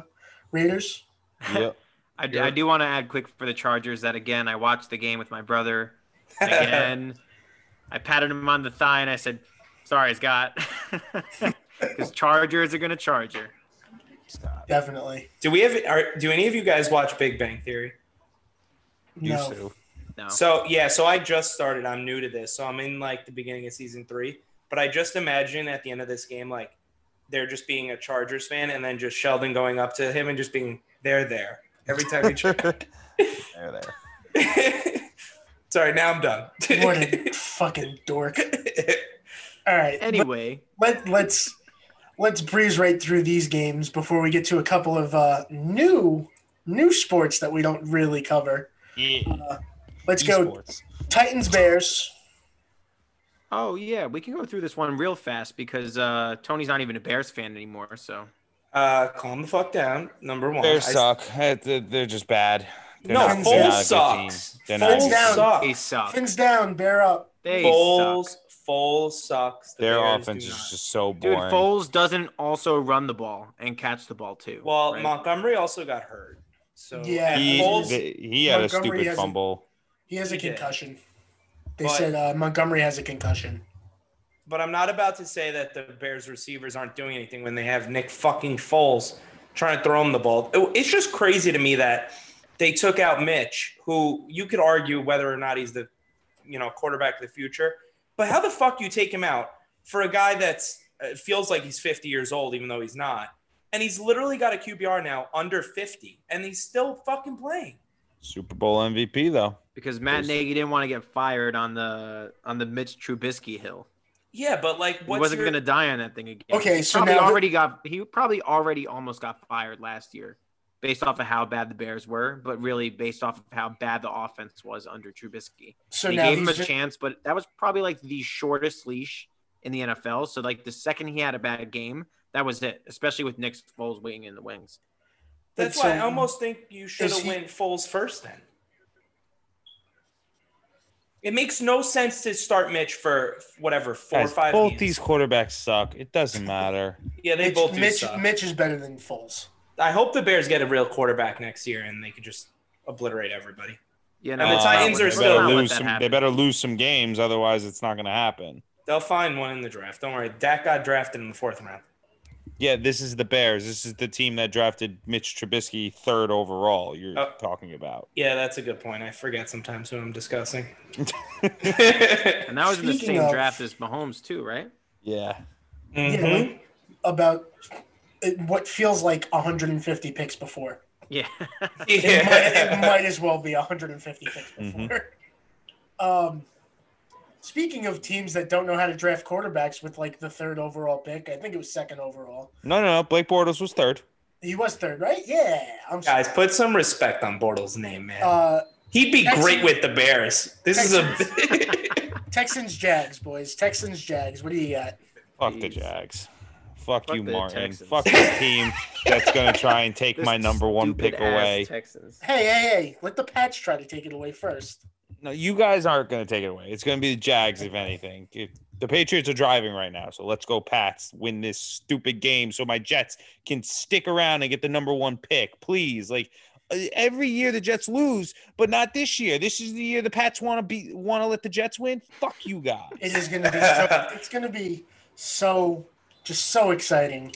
Raiders. Yep. I, Yeah. I do want to add quick for the Chargers that again I watched the game with my brother again. I patted him on the thigh and I said, "Sorry, Scott," because Chargers are gonna charge her. Scott. Definitely. do we have? Are, do any of you guys watch Big Bang Theory? Used No. to. No, So yeah, so I just started. I'm new to this, so I'm in like the beginning of season three. But I just imagine at the end of this game, like they're just being a Chargers fan, and then just Sheldon going up to him and just being there, there every time he. there, there. Sorry, now I'm done. What a fucking dork. All right. Anyway, let let's let's breeze right through these games before we get to a couple of uh, new new sports that we don't really cover. Yeah. Let's go Titans Bears. oh yeah, we can go through this one real fast because uh, Tony's not even a Bears fan anymore. So uh, calm the fuck down. Number one. Bears I- suck. They're, they're just bad. They're No, not- Foles they're not sucks. team. They're not a down. suck. they suck. Fins down, bear up. They Foles, suck. Foles sucks. The Their Bears offense is not. just so boring. Dude, boring. Foles doesn't also run the ball and catch the ball too. Well, right? Montgomery also got hurt. So Yeah, he, Foles, the- he had a stupid hasn't- fumble. He has a He did. concussion. They But- said uh, Montgomery has a concussion. but I'm not about to say that the Bears receivers aren't doing anything when they have Nick fucking Foles trying to throw him the ball. It's just crazy to me that they took out Mitch, who you could argue whether or not he's the, you know, quarterback of the future. But how the fuck do you take him out for a guy that's uh, feels like he's 50 years old, even though he's not, and he's literally got a QBR now under 50, and he's still fucking playing. Super Bowl MVP though. because Matt There's- Nagy didn't want to get fired on the on the Mitch Trubisky hill. Yeah, but like, He wasn't your- going to die on that thing again. Okay, He so probably now the- already got he probably already almost got fired last year, based off of how bad the Bears were, but really based off of how bad the offense was under Trubisky. So they now gave him a he's ju- chance, but that was probably like the shortest leash in the NFL. So like the second he had a bad game, that was it. Especially with Nick Foles waiting in the wings. That's But why so- I almost think you should have he- went Foles first then. It makes no sense to start Mitch for whatever four Guys, or five. both games. these quarterbacks suck. It doesn't matter. yeah, they Mitch, both do Mitch, suck. Mitch is better than Foles. I hope the Bears get a real quarterback next year and they could just obliterate everybody. Yeah, And the Titans not are still- that's better not what lose that some. They better lose some games, otherwise it's not going to happen. They'll find one in the draft. Don't worry. Dak got drafted in the fourth round. Yeah, this is the Bears. This is the team that drafted Mitch Trubisky third overall. You're Oh. talking about. Yeah, that's a good point. I forget sometimes who I'm discussing. And that was in the Speaking same of- draft as Mahomes too, right? Yeah. Yeah, Mhm. like, about it, what feels like 150 picks before. Yeah. It, might, it might as well be 150 picks Mhm. before. Um, speaking of teams that don't know how to draft quarterbacks with like the third overall pick, I think it was second overall. No, no, no. Blake Bortles was third. He was third, right? Yeah. I'm sorry. Guys, put some respect on Bortles' name, man. Uh, He'd be Texans- great with the Bears. This is a. Texans, Jags, boys. Texans, Jags. What do you got? Fuck the Jags. Fuck, Fuck you, the Martin. Texans. Fuck this team that's going to try and take my number one pick away. Texans. Hey, hey, hey! Let the Pats try to take it away first. No, you guys aren't going to take it away. It's going to be the Jags, if anything. If- the Patriots are driving right now, so let's go Pats. Win this stupid game so my Jets can stick around and get the number one pick, please. Like uh, every year the Jets lose, but not this year. This is the year the Pats want to be want to let the Jets win. Fuck you guys. It is going to be. So, it's going to be so just so exciting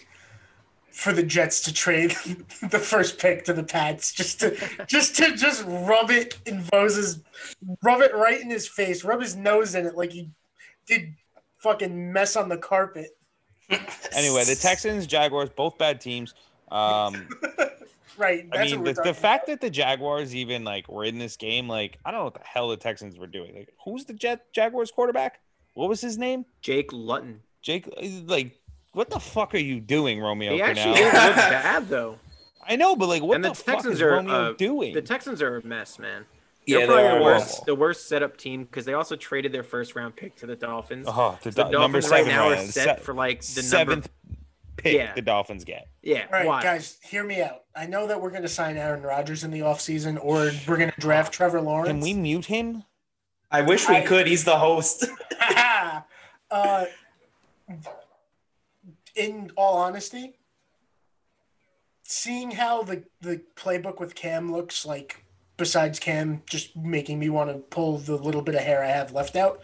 for the Jets to trade the first pick to the Pats just to just to just rub it in Vose's rub it right in his face, rub his nose in it like he did fucking mess on the carpet. Anyway, the Texans, Jaguars, both bad teams. Um, Right. I mean, the, the fact that the Jaguars even like were in this game, like I don't know what the hell the Texans were doing. Like, who's the Jet Jaguars quarterback? What was his name? Jake Luton. Jake. Like, what the fuck are you doing, Romeo? He actually Crennel? didn't look bad though. I know, but like, what And the, the fuck Texans is are, Romeo uh, doing? The Texans are a mess, man. Yeah, They're they probably are the worst, the worst setup team because they also traded their first round pick to the Dolphins. oh, the, the Do- number Dolphins right seven now are set se- for like the seventh number. pick Yeah. the Dolphins get. Yeah, All right, why? guys, hear me out. I know that we're going to sign Aaron Rodgers in the offseason or we're going to draft Trevor Lawrence. Can we mute him? I wish we I- could. He's the host. uh, in all honesty, seeing how the, the playbook with Cam looks like, besides Cam just making me want to pull the little bit of hair I have left out,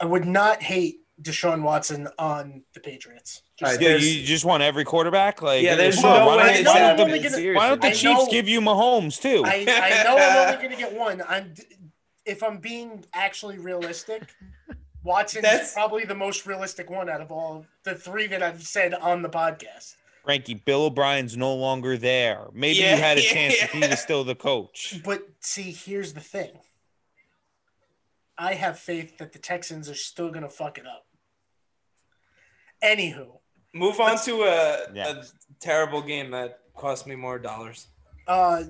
I would not hate Deshaun Watson on the Patriots. Just- All right, Yeah, you just want every quarterback. Like, Yeah, there's sure, no why way don't- I it's know why don't the- gonna, Why don't the I Chiefs know- give you Mahomes too? I, I know I'm only going to get one. I'm if I'm being actually realistic, Watson is That's- probably the most realistic one out of all the three that I've said on the podcast. Frankie, Bill O'Brien's no longer there. Maybe Yeah, you had a yeah, chance if he was still the coach. But see, here's the thing. I have faith that the Texans are still going to fuck it up. Anywho, Move on to a, Yeah. a terrible game that cost me more dollars. uh,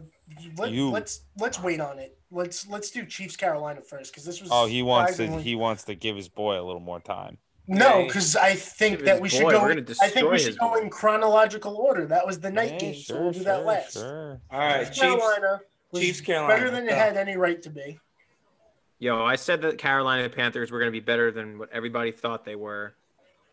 let, You. let's let's wait on it. Let's let's do Chiefs Carolina first because this was. Oh, he wants to. He wants to give his boy a little more time. No, because I think that his we should boy, go. we're in- I think we should go boy. in chronological order. That was the night Yeah, game, so we'll do that sure, last. sure. All right, Chiefs. Carolina was Chiefs, Carolina. better than it Go. had any right to be. Yo, I said that Carolina Panthers were going to be better than what everybody thought they were,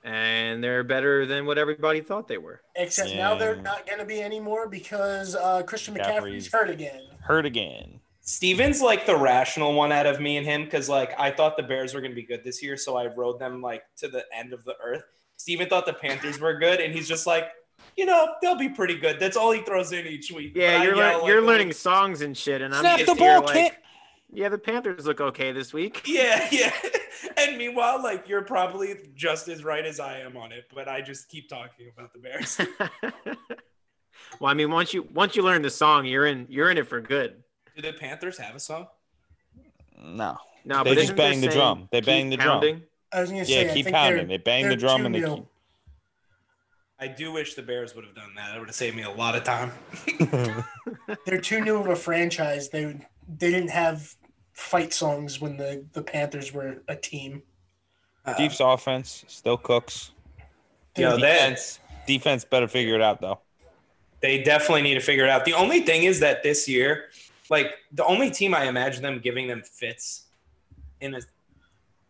and they're better than what everybody thought they were. Except now they're not going to be anymore because uh, Christian McCaffrey's McCaffrey's- hurt again. Hurt again. Steven's like the rational one out of me and him because like I thought the Bears were going to be good this year, so I rode them like to the end of the earth. Steven thought the Panthers were good, and he's just like, you know, they'll be pretty good. That's all he throws in each week. Yeah, But you're yell, like, you're the- learning songs and shit, and I'm Snap just the here ball, like, kid. Yeah, the Panthers look okay this week. Yeah, yeah. And meanwhile, like you're probably just as right as I am on it, but I just keep talking about the Bears. well, I mean, once you once you learn the song, you're in you're in it for good. Do the Panthers have a song? No. No, They but just bang the drum. They bang the drum. I was going to say, Yeah, I keep pounding. they're- bang the drum and they keep. I do wish the Bears would have done that. It would have saved me a lot of time. They're too new of a franchise. They they didn't have fight songs when the, the Panthers were a team. Uh, Chiefs offense still cooks. yo, that, Defense, defense better figure it out though. they definitely need to figure it out. The only thing is that this year, like the only team I imagine them giving them fits in a,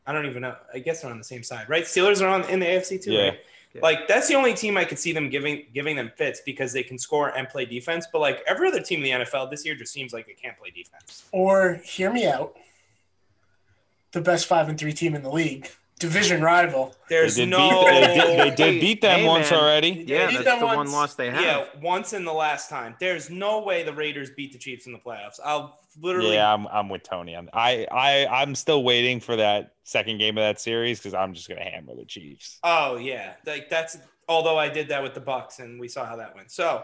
I don't even know. I guess they're on the same side, right? Steelers are on in the AFC too. Yeah. right? Like that's the only team I could see them giving giving them fits because they can score and play defense. But like every other team in the NFL this year just seems like they can't play defense. Or hear me out. The best five and three team in the league, division rival. There's they did no beat, they did, they did beat them hey, once man. already. Yeah, that's them the one once. loss they have. yeah once in the last time. There's no way the Raiders beat the Chiefs in the playoffs. I'll literally Yeah, I'm, I'm with Tony. I'm, I I I'm still waiting for that second game of that series because I'm just gonna hammer the Chiefs. Oh yeah, like that's. Although I did that with the Bucks, and we saw how that went. So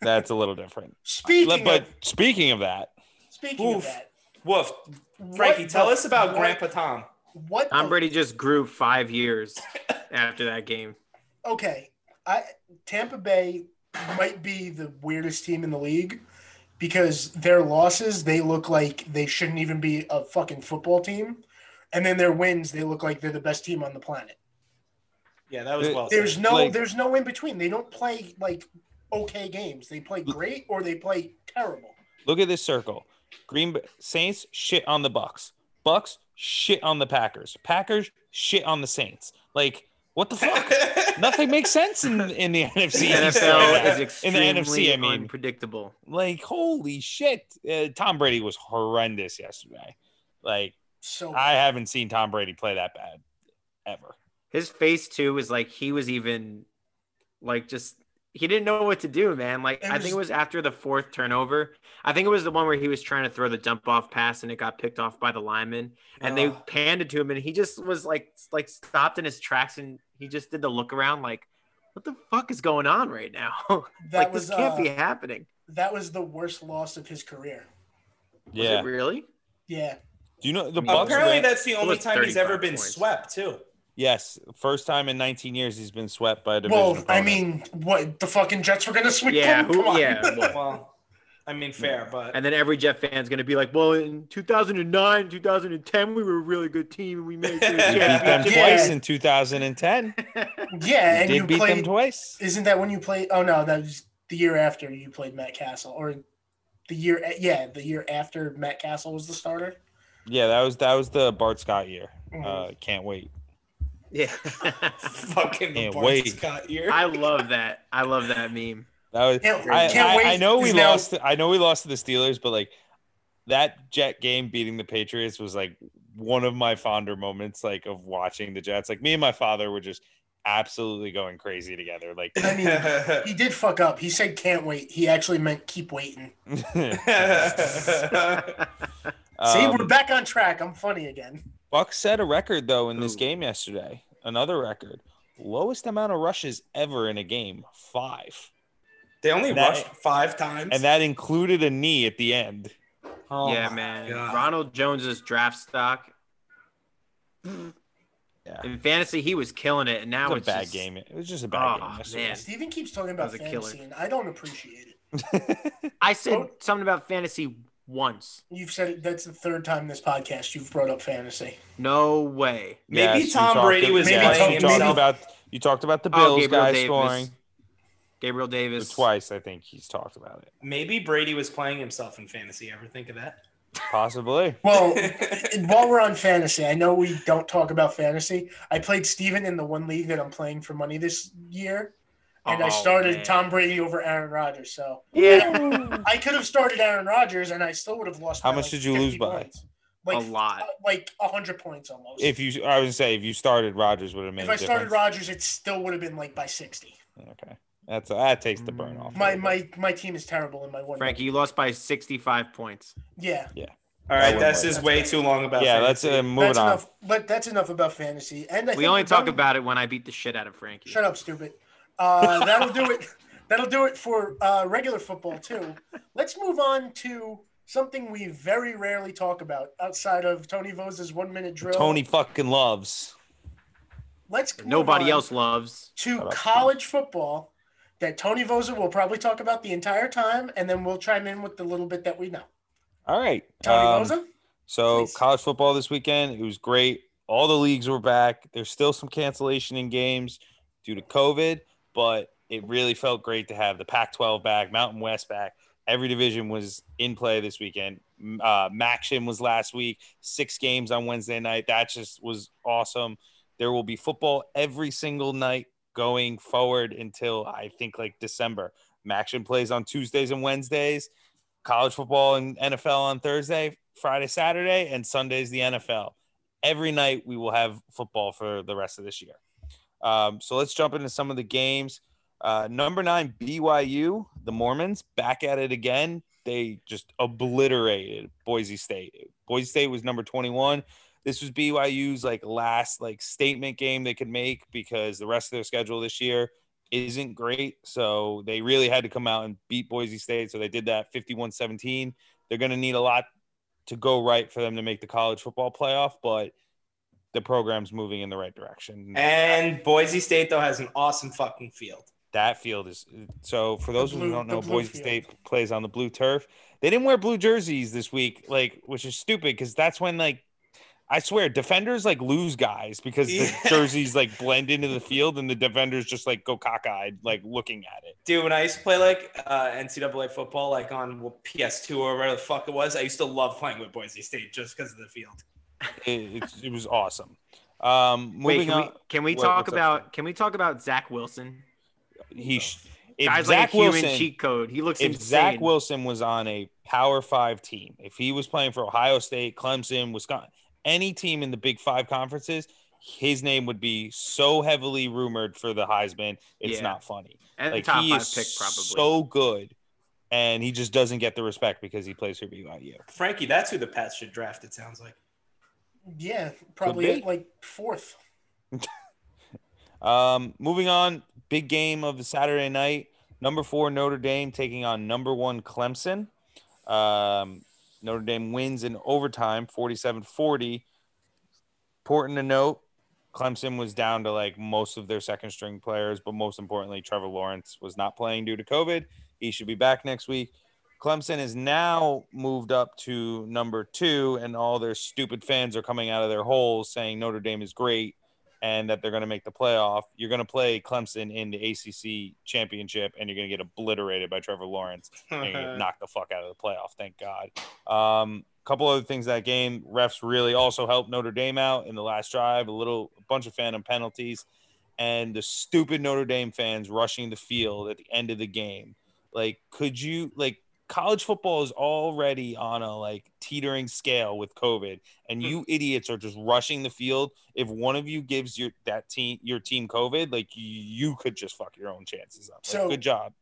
That's a little different. Speaking but of speaking of that, speaking of Oof. that, Woof, Frankie, what tell the- us about what- Grandpa Tom. What Tom the- Brady just grew five years after that game. okay, I Tampa Bay might be the weirdest team in the league because their losses they look like they shouldn't even be a fucking football team, and then their wins they look like they're the best team on the planet. Yeah, that was There- well. There's said. no Like- there's no in between. They don't play like okay games. They play great or they play terrible. look at this circle. Green Saints shit on the Bucks. Bucks shit on the Packers. Packers shit on the Saints. Like what the fuck? Nothing makes sense in in the NFC. The NFL right now. is in extremely the NFC. I mean, unpredictable. like holy shit. Uh, Tom Brady was horrendous yesterday. Like So I haven't seen Tom Brady play that bad ever. His face too was like he was even like just he didn't know what to do, man. Like It I think it was after the fourth turnover. I think it was the one where he was trying to throw the dump off pass and it got picked off by the lineman. And they panned it to him and he just was like like stopped in his tracks and he just did the look around like, what the fuck is going on right now? That like was this can't uh, be happening. that was the worst loss of his career. Was Yeah. it really? Yeah. Do you know the Bucks? Apparently, ran- that's the only time he's ever been points. swept too. Yes, first time in 19 years he's been swept by a division. Well, I mean, what the fucking Jets were gonna sweep Yeah, them? who yeah. Well, I mean, fair, but And then every Jet fan's gonna be like, "Well, in 2009, 2010, we were a really good team, and we made the you beat them championship." Yeah. twice in 2010. yeah, You and did you beat them played. twice. Isn't that when you played? Oh no, that was the year after you played Matt Cassel, or the year? Yeah, the year after Matt Cassel was the starter. Yeah, that was that was the Bart Scott year. Mhm. Uh, can't wait. Yeah. fucking Can't Bart wait. Scott year. I love that. I love that meme. That was. Can't- I, can't I, wait. I know we He's now- lost. I know we lost to the Steelers, but like that Jet game beating the Patriots was like one of my fonder moments, like of watching the Jets. Like me and my father were just absolutely going crazy together. Like, I mean, he did fuck up. He said can't wait. He actually meant keep waiting. See, um, we're back on track. I'm funny again. Bucks set a record though in this Ooh. game yesterday. Another record, lowest amount of rushes ever in a game, five, they only That- rushed five times. and that included a knee at the end. Oh yeah, man. God. Ronald Jones's draft stock. Yeah. In fantasy, he was killing it, and It now was a bad just- game. It was just a bad Oh, game man. Steven keeps talking about That was killer. fantasy, and I don't appreciate it. I said Oh. something about fantasy once. You've said that's the third time this podcast you've brought up fantasy. No way. Maybe you Tom Brady was Maybe yes, Tom- you maybe- talked about you talked about the Oh, Bills Gabriel guys Davis. scoring Gabriel Davis. twice. I think he's talked about it. Maybe Brady was playing himself in fantasy. Ever think of that? Possibly. Well, while we're on fantasy, I know we don't talk about fantasy. I played Steven in the one league that I'm playing for money this year, and I Oh, started man. Tom Brady over Aaron Rodgers. So Yeah, I could have started Aaron Rodgers, and I still would have lost. How by, much like, did you 50 lose by? Like a lot. uh, like hundred points almost. If you, I was gonna say, if you started, Rodgers would have made. if a I started difference. Rodgers, it still would have been like by sixty. okay, that's that takes the burn off. My my my team is terrible in my one. Frankie, you lost by 65 points. Yeah, Yeah. All right, right, wouldn't this is way too long about. yeah, let's uh, move that's on. enough. But that's enough about fantasy. And I We only talk done. about it when I beat the shit out of Frankie. Shut up, stupid. Uh, that'll do it. That'll do it for uh, regular football too. Let's move on to something we very rarely talk about outside of Tony Vosa's one minute drill. Tony fucking loves. let's move Nobody else loves. to Shut up, college football that Tony Vosa will probably talk about the entire time, and then we'll chime in with the little bit that we know. All right, Tony um, Vosa, So Please. college football this weekend, it was great. All the leagues were back. There's still some cancellation in games due to COVID, but it really felt great to have the Pac-12 back, Mountain West back. Every division was in play this weekend. Uh, MACtion was last week. Six games on Wednesday night. That just was awesome. There will be football every single night going forward until I think like December. MACtion plays on Tuesdays and Wednesdays college football and NFL on Thursday, Friday, Saturday, and Sunday's the NFL. Every night we will have football for the rest of this year. Um, so let's jump into some of the games. Uh, number nine, BYU, the Mormons, back at it again. They just obliterated Boise State. Boise State was number 21. This was BYU's like last like statement game they could make because the rest of their schedule this year isn't great. So they really had to come out and beat Boise State. So they did that 51 17. They're going to need a lot to go right for them to make the college football playoff, but the program's moving in the right direction. And Boise State though has an awesome fucking field. that field is so for those blue- who don't know, Boise field. State plays on the blue turf. They didn't wear blue jerseys this week, like which is stupid because that's when like I swear defenders like lose guys because the Yeah. jerseys like blend into the field and the defenders just like go cockeyed like looking at it. Dude, when I used to play like uh, NCAA football, like on PS2 or whatever the fuck it was, I used to love playing with Boise State just because of the field. It, it's- it was awesome. Um, Wait, moving can we, can we what- talk what's up, about can we talk about Zach Wilson? he sh- if Guy's Zach like a human Wilson, cheat code. He looks if insane. Zach Wilson was on a Power Five team, if he was playing for Ohio State, Clemson, Wisconsin, any team in the Big Five conferences, his name would be so heavily rumored for the Heisman. It's Yeah. not funny. And Like top he five is pick probably. so good, and he just doesn't get the respect because he plays for BYU. Frankie, that's who the Pats should draft. It sounds like. Yeah, probably like fourth. Um, moving on, big game of the Saturday night. Number four Notre Dame taking on number one Clemson. Um, Notre Dame wins in overtime, 47-40. Important to note, Clemson was down to like most of their second string players, but most importantly, Trevor Lawrence was not playing due to COVID. He should be back next week. Clemson is now moved up to number two, and all their stupid fans are coming out of their holes saying Notre Dame is great and that they're going to make the playoff. You're going to play Clemson in the ACC championship, and you're going to get obliterated by Trevor Lawrence and get knocked the fuck out of the playoff. Thank God. Um, a couple other things that game. Refs really also helped Notre Dame out in the last drive. A little, a bunch of phantom penalties, and the stupid Notre Dame fans rushing the field at the end of the game. Like, could you like? College football is already on a like teetering scale with COVID, and you idiots are just rushing the field. If one of you gives your that team your team COVID, like you, you could just fuck your own chances up. Like, So- good job.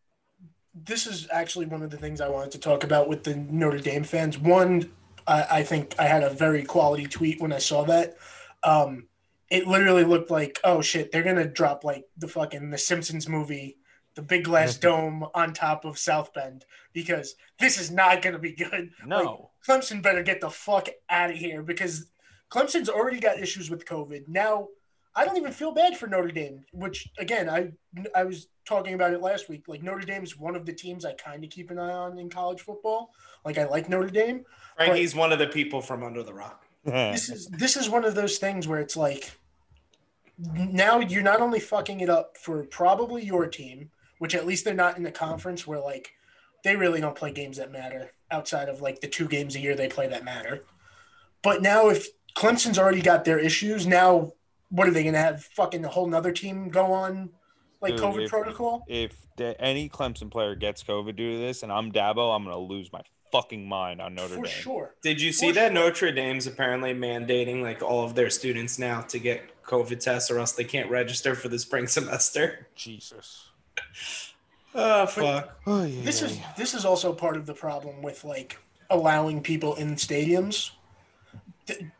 This is actually one of the things I wanted to talk about with the Notre Dame fans. One, I, I think I had a very quality tweet when I saw that. Um, it literally looked like, oh shit, they're gonna drop like the fucking The Simpsons movie, the big glass dome on top of South Bend because this is not gonna be good. No, Clemson better get the fuck out of here because Clemson's already got issues with COVID. Now, I don't even feel bad for Notre Dame, which again, I I was talking about it last week. Like Notre Dame's one of the teams I kind of keep an eye on in college football. Like I like Notre Dame. Frankie's one of the people from under the rock. This is this is one of those things where it's like now you're not only fucking it up for probably your team, which at least they're not in the conference where like they really don't play games that matter outside of like the two games a year they play that matter. But now if Clemson's already got their issues, now what are they gonna have fucking a whole nother team go on like Dude, COVID if- protocol? if the, any Clemson player gets COVID due to this, and I'm Dabo, I'm gonna lose my fucking mind on Notre For Dame. sure. Did you see For that sure. Notre Dame's apparently mandating like all of their students now to get COVID tests or else they can't register for the spring semester? Jesus. Oh fuck. Oh, yeah, This yeah, is yeah. this is also part of the problem with like allowing people in stadiums.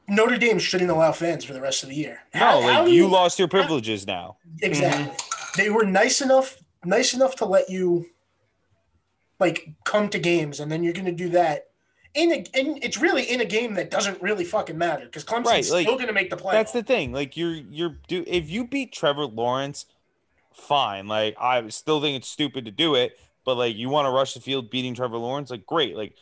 Notre Dame shouldn't allow fans for the rest of the year. no, How- like how do you lost your privileges now. exactly. Mm-hmm. They were nice enough, nice enough to let you like come to games, and then you're going to do that in a. And it's really in a game that doesn't really fucking matter because Clemson's Right, like, still going to make the playoffs. That's the thing. Like you're you're do if you beat Trevor Lawrence, fine. Like I still think it's stupid to do it, but like you want to rush the field beating Trevor Lawrence, like great. Like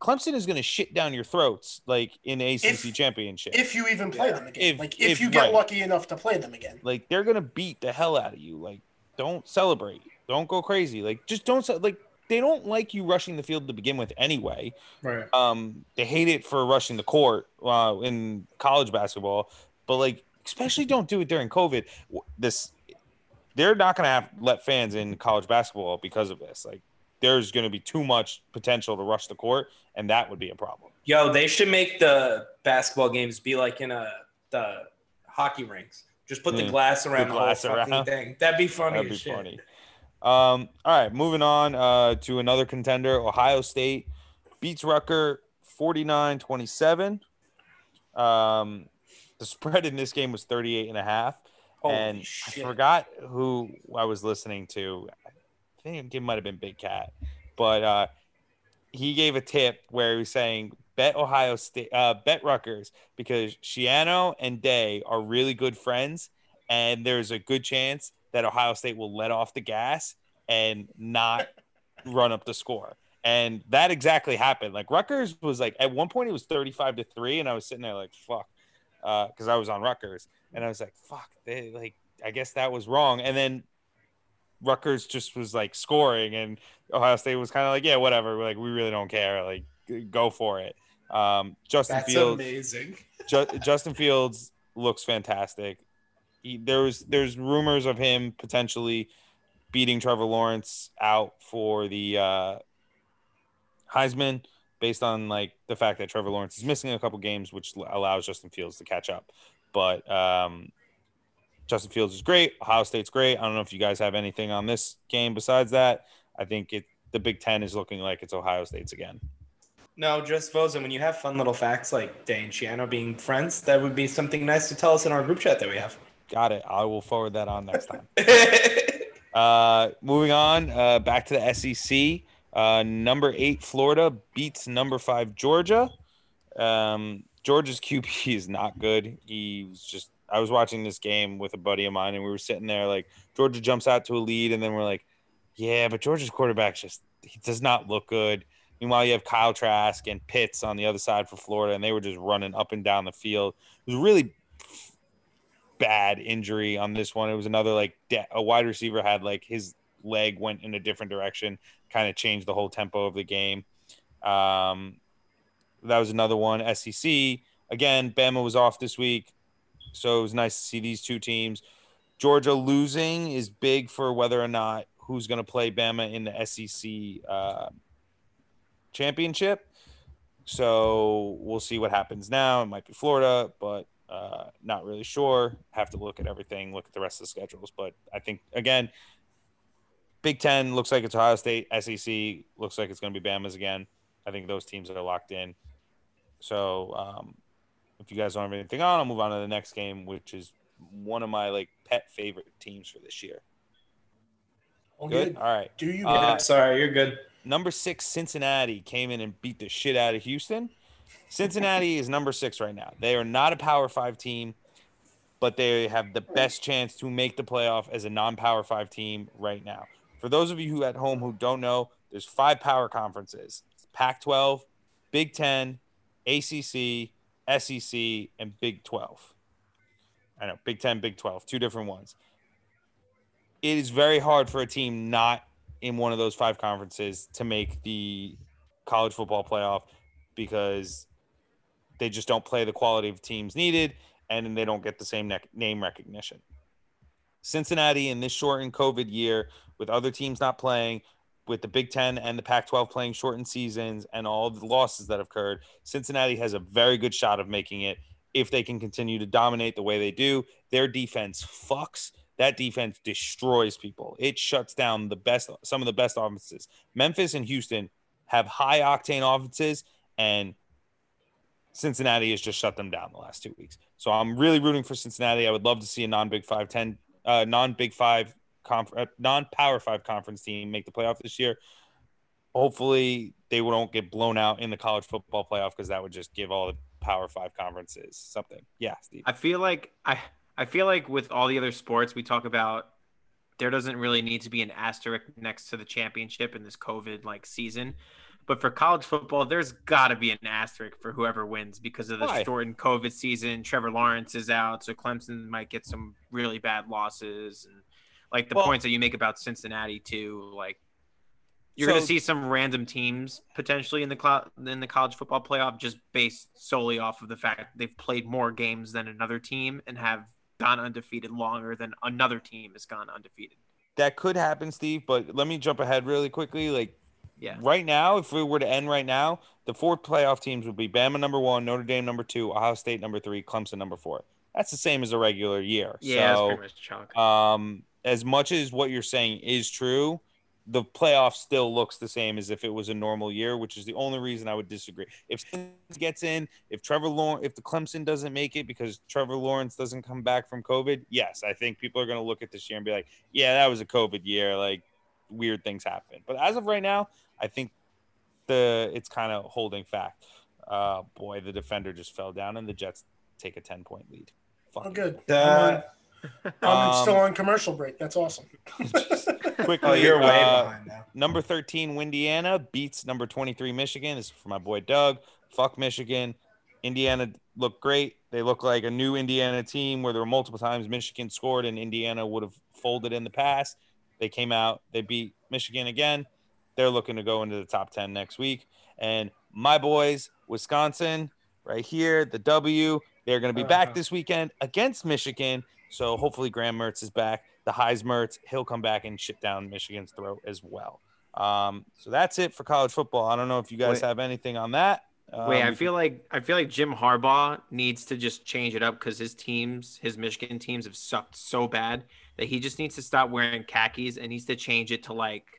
Clemson is going to shit down your throats like in ACC If- championship. if you even play them again. If- like if, if- you get right. lucky enough to play them again. like they're going to beat the hell out of you. Like don't celebrate. Don't go crazy. Like just don't ce- like they don't like you rushing the field to begin with anyway. Right. Um, they hate it for rushing the court uh, in college basketball, but like, especially don't do it during COVID. This, they're not going to have let fans in college basketball because of this. Like, there's going to be too much potential to rush the court, and that would be a problem. Yo, they should make the basketball games be like in a the hockey rinks. Just put the Yeah. glass around the, glass whole fucking around. thing. That'd be funny That'd as be shit. funny. Um, all right, moving on uh, to another contender. Ohio State beats Rutgers 49 27. Um, the spread in this game was 38 and a half. Holy and shit. I forgot who I was listening to. I think it might have been Big Cat, but uh, he gave a tip where he was saying bet Ohio State, uh, bet Rutgers because Schiano and Day are really good friends, and there's a good chance that Ohio State will let off the gas and not run up the score. And that exactly happened. Like Rutgers was like at one point it was 35 to 3, and I was sitting there like fuck. Because I was on Rutgers, and I was like, "Fuck!" They like, I guess that was wrong. And then Rutgers just was like scoring, and Ohio State was kind of like, "Yeah, whatever. Like, we really don't care. Like, go for it." Um, Justin That's Fields, amazing. Ju- Justin Fields looks fantastic. He, there was there's rumors of him potentially beating Trevor Lawrence out for the uh, Heisman based on like the fact that Trevor Lawrence is missing a couple games, which allows Justin Fields to catch up. but um, Justin Fields is great. Ohio State's great. I don't know if you guys have anything on this game besides that. I think it the Big Ten is looking like it's Ohio State's again. No, just Vosa, when you have fun little facts like Day and Schiano being friends, that would be something nice to tell us in our group chat that we have. Got it. I will forward that on next time. uh, moving on, uh, back to the SEC. Uh, number eight, Florida beats number five, Georgia. Um, Georgia's QB is not good. He was just, I was watching this game with a buddy of mine, and we were sitting there like, Georgia jumps out to a lead, and then we're like, yeah, but Georgia's quarterback just, he does not look good. Meanwhile, you have Kyle Trask and Pitts on the other side for Florida, and they were just running up and down the field. It was really bad injury on this one. It was another like a wide receiver had like his leg went in a different direction, kind of changed the whole tempo of the game. Um, that was another one. SEC again. Bama was off this week, so it was nice to see these two teams. Georgia losing is big for whether or not who's going to play Bama in the SEC uh, championship. So we'll see what happens now. It might be Florida, but uh, not really sure. Have to look at everything, look at the rest of the schedules. But I think, again, Big Ten looks like it's Ohio State. SEC looks like it's going to be Bama's again. I think those teams are locked in. So um, if you guys don't have anything on, I'll move on to the next game, which is one of my like pet favorite teams for this year. All Good. good. All right. Do you? Uh, guys? Sorry, you're good. Number six, Cincinnati came in and beat the shit out of Houston. Cincinnati is number six right now. They are not a Power Five team, but they have the best chance to make the playoff as a non-Power Five team right now. For those of you who at home who don't know, there's five power conferences: Pac-12, Big Ten, ACC, SEC, and Big 12. I know Big 10, Big 12, two different ones. It is very hard for a team not in one of those five conferences to make the college football playoff because they just don't play the quality of teams needed and they don't get the same name recognition. Cincinnati in this shortened COVID year, with other teams not playing, with the Big Ten and the Pac 12 playing shortened seasons and all the losses that have occurred, Cincinnati has a very good shot of making it if they can continue to dominate the way they do. Their defense fucks. That defense destroys people. It shuts down the best, some of the best offenses. Memphis and Houston have high octane offenses, and Cincinnati has just shut them down the last two weeks. So I'm really rooting for Cincinnati. I would love to see a non Big Five, 10, uh, non Big Five, conf- uh, non Power Five conference team make the playoff this year. Hopefully, they won't get blown out in the college football playoff because that would just give all the Power Five conferences something. Yeah, Steve. I feel like I I feel like with all the other sports we talk about, there doesn't really need to be an asterisk next to the championship in this COVID like season. But for college football, there's got to be an asterisk for whoever wins because of the Why? shortened COVID season. Trevor Lawrence is out, so Clemson might get some really bad losses, and like the Well- points that you make about Cincinnati too. Like you're going to see some random teams potentially in the in the college football playoff just based solely off of the fact they've played more games than another team and have gone undefeated longer than another team has gone undefeated. That could happen, Steve, but let me jump ahead really quickly. Like Yeah. right now, if we were to end right now, the four playoff teams would be Bama number one, Notre Dame number two, Ohio State number three, Clemson number four. That's the same as a regular year. Yeah, that's so, pretty much chalk. um, as much as what you're saying is true, the playoff still looks the same as if it was a normal year, which is the only reason I would disagree. If Simmons gets in, if Trevor Lawrence, if the Clemson doesn't make it because Trevor Lawrence doesn't come back from COVID, yes, I think people are going to look at this year and be like, yeah, that was a COVID year. Like weird things happen. But as of right now, I think the it's kind of holding fact. Uh, boy, the defender just fell down and the Jets take a 10 point lead. Fuck Oh, good. Uh, I'm, Um, still on commercial break. That's awesome. Quickly, oh, you're way uh, behind now. Number 13, Indiana beats number 23, Michigan. This is for my boy Doug. Fuck Michigan. Indiana looked great. They look like a new Indiana team where there were multiple times Michigan scored and Indiana would have folded in the past. They came out, they beat Michigan again. They're looking to go into the top 10 next week. And my boys, Wisconsin, right here, the W, they're going to be back Uh-huh. this weekend against Michigan. So hopefully Graham Mertz is back. The Heismertz, he'll come back and shit down Michigan's throat as well. Um, so that's it for college football. I don't know if you guys Wait. have anything on that. Wait, Um, I feel like I feel like Jim Harbaugh needs to just change it up because his teams, his Michigan teams, have sucked so bad that he just needs to stop wearing khakis and needs to change it to like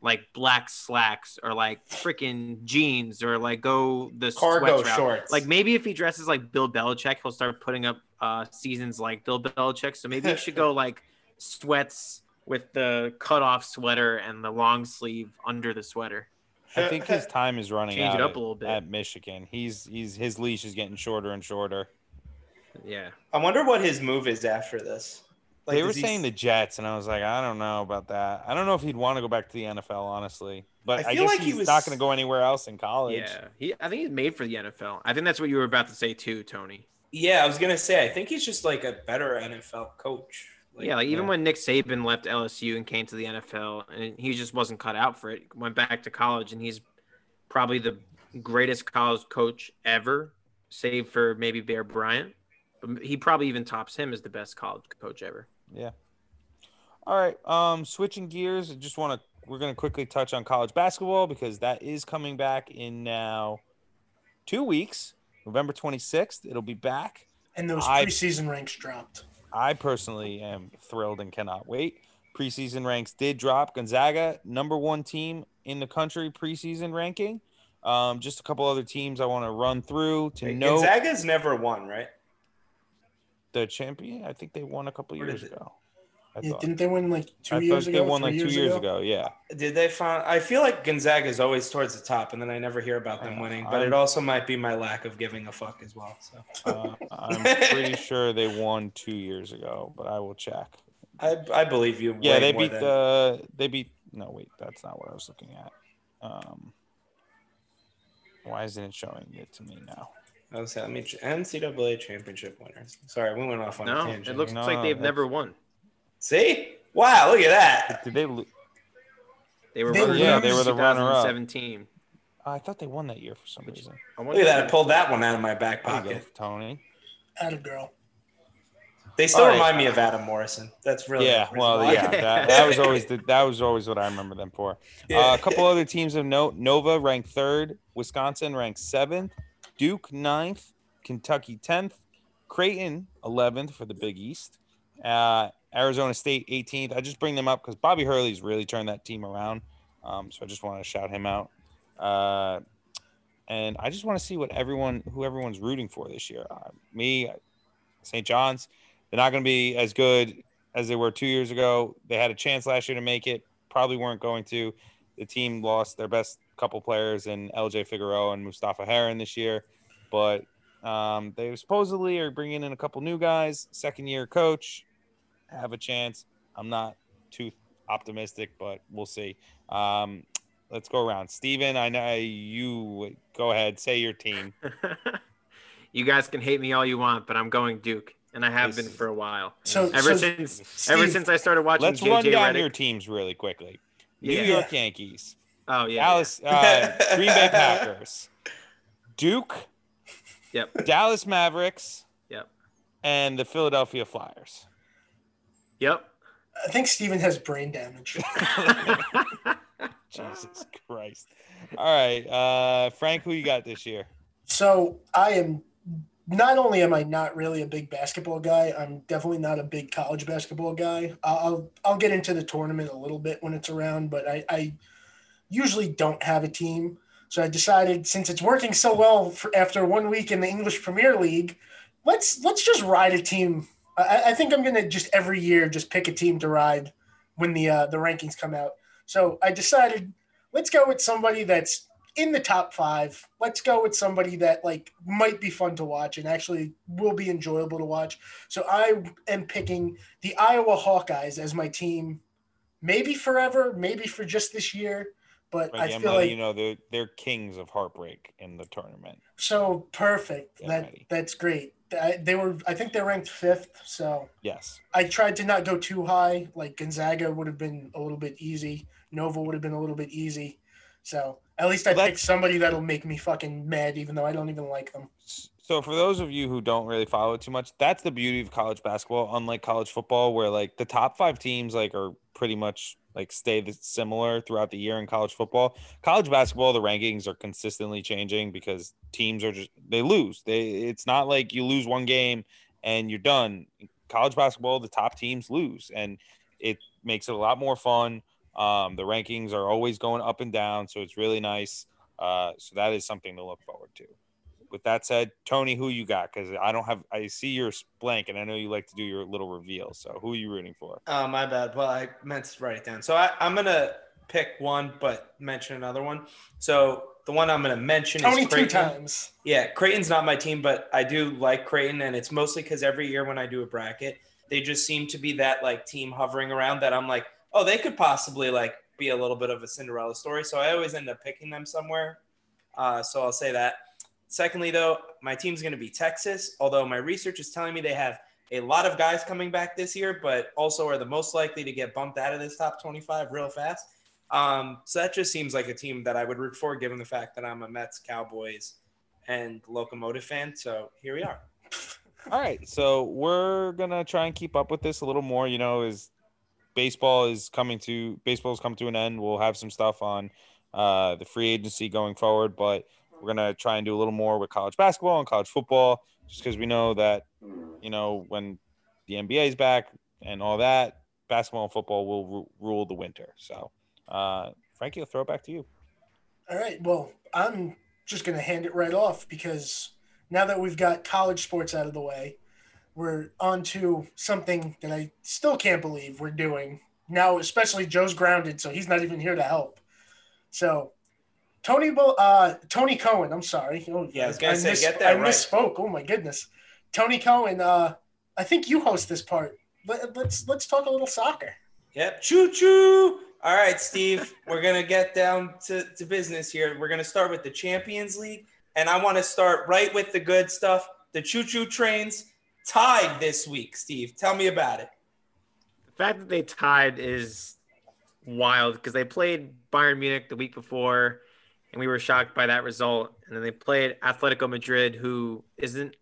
like black slacks or like freaking jeans or like go the Cargo sweats route. shorts. Like maybe if he dresses like Bill Belichick, he'll start putting up uh seasons like Bill Belichick. So maybe he should go like sweats with the cut off sweater and the long sleeve under the sweater. I think his time is running Change out it up at- a little bit. at Michigan. He's he's his leash is getting shorter and shorter. Yeah. I wonder what his move is after this. Like, they were he- saying the Jets, and I was like, I don't know about that. I don't know if he'd want to go back to the NFL, honestly. But I I, feel guess like he he's was- not going to go anywhere else in college. Yeah, he. I think he's made for the NFL. I think that's what you were about to say too, Tony. Yeah, I was gonna say. I think he's just like a better NFL coach. yeah, like even yeah. when Nick Saban left LSU and came to the NFL, and he just wasn't cut out for it. Went back to college, and he's probably the greatest college coach ever, save for maybe Bear Bryant. But he probably even tops him as the best college coach ever. Yeah. All right. Um, switching gears, I just want to we're going to quickly touch on college basketball because that is coming back in now two weeks, November 26th. It'll be back. And those I- preseason ranks dropped. I personally am thrilled and cannot wait. Preseason ranks did drop. Gonzaga, number one team in the country preseason ranking. Um, just a couple other teams I want to run through to know Gonzaga's never won, right? The champion. I think they won a couple years ago. I Yeah, thought. didn't they win like two I years thought ago? they won like two years ago. Yeah. Did they find? I feel like Gonzaga is always towards the top, and then I never hear about them winning. But I'm- it also might be my lack of giving a fuck as well. So Uh, I'm pretty sure they won two years ago, but I will check. I, I believe you. Yeah, they beat than- the. They beat. No, wait, that's not what I was looking at. Um, why isn't it showing it to me now? I was saying, I mean, NCAA championship winners. Sorry, we went off on a No, tangent. it looks No, like they've that's- never won. See? Wow, look at that. Did they? lo- They were They runners Yeah, up they were the runner-up. 2017. Oh, I thought they won that year for some reason. I Look at that. I pulled that one out of my back There you go, pocket. Tony. At a girl. They still All right. remind me of Adam Morrison. That's really Yeah, well, why. yeah, that, that was always the, that was always what I remember them for. Uh, a couple other teams of note: Nova ranked third, Wisconsin ranked seventh, Duke ninth, Kentucky tenth, Creighton eleventh for the Big East, uh, Arizona State 18th. I just bring them up because Bobby Hurley's really turned that team around, um, so I just want to shout him out. Uh, and I just want to see what everyone, who everyone's rooting for this year. Uh, me, St. John's, they're not going to be as good as they were two years ago. They had a chance last year to make it, probably weren't going to. The team lost their best couple players in LJ Figueroa and Mustapha Heron this year, but um, they supposedly are bringing in a couple new guys. Second year coach, have a chance. I'm not too optimistic, but we'll see. Um, let's go around. Steven, I know you go ahead, say your team. you guys can hate me all you want, but I'm going Duke, and I have This been for a while. So, Ever so since ever since I started watching Let's JJ run down Redick. your teams really quickly. New Yeah. York Yankees, Oh yeah. Dallas, uh, Green Bay Packers, Duke. Yep. Dallas Mavericks, Yep. and the Philadelphia Flyers. Yep. I think Steven has brain damage. Jesus Christ! All right, uh, Frank, who you got this year? So I am not only am I not really a big basketball guy, I'm definitely not a big college basketball guy. I'll I'll get into the tournament a little bit when it's around, but I, I usually don't have a team. So I decided since it's working so well for, after one week in the English Premier League, let's let's just ride a team. I, I think I'm gonna just every year just pick a team to ride when the uh, the rankings come out. So I decided let's go with somebody that's in the top five. Let's go with somebody that like might be fun to watch and actually will be enjoyable to watch. So I am picking the Iowa Hawkeyes as my team, maybe forever, maybe for just this year. But I feel like you know they're they're kings of heartbreak in the tournament. so perfect. Get that ready. that's great. I, they were, I think they're ranked fifth. So Yes, I tried to not go too high. Like Gonzaga would have been a little bit easy. Nova would have been a little bit easy. So at least I Well, picked somebody that'll make me fucking mad, even though I don't even like them. So for those of you who don't really follow it too much, that's the beauty of college basketball, unlike college football, where like the top five teams like are pretty much like stay similar throughout the year in college football. College basketball, the rankings are consistently changing because teams are just they lose. They it's not like you lose one game and you're done. college basketball, the top teams lose, and it makes it a lot more fun. Um, the rankings are always going up and down, so it's really nice. Uh, so that is something to look forward to. With that said, Tony, who you got? Because I don't have, I see your blank, and I know you like to do your little reveal. So who are you rooting for? Oh, my bad. Well, I meant to write it down. So I, I'm gonna pick one, but mention another one. So the one I'm gonna mention Tony is two times. Yeah, Creighton's not my team, but I do like Creighton, and it's mostly because every year when I do a bracket, they just seem to be that like team hovering around that I'm like, oh, they could possibly like be a little bit of a Cinderella story. So I always end up picking them somewhere. Uh, so I'll say that. Secondly, though, my team's going to be Texas, although my research is telling me they have a lot of guys coming back this year, but also are the most likely to get bumped out of this top 25 real fast. Um, so that just seems like a team that I would root for, given the fact that I'm a Mets, Cowboys, and Locomotive fan. So here we are. All right, so we're gonna try and keep up with this a little more. You know, is baseball is coming to baseball is coming to an end. We'll have some stuff on uh, the free agency going forward, but we're gonna try and do a little more with college basketball and college football, just because we know that you know when the NBA is back and all that, basketball and football will ru- rule the winter. So, uh, Frankie, I'll throw it back to you. All right. Well, I'm just to hand it right off because now that we've got college sports out of the way, we're on to something that I still can't believe we're doing now, especially Joe's grounded, so he's not even here to help. So, Tony, Bo- uh, Tony Cohen, I'm sorry. Oh, Yeah, I was gonna say, get that I right. misspoke. Oh my goodness, Tony Cohen. Uh, I think you host this part. Let, let's let's talk a little soccer. Yep. Choo choo. All right, Steve, we're going to get down to, to business here. We're going to start with the Champions League. And I want to start right with the good stuff. The choo choo trains tied this week, Steve. Tell me about it. The fact that they tied is wild because they played Bayern Munich the week before, and we were shocked by that result. And then they played Atletico Madrid, who isn't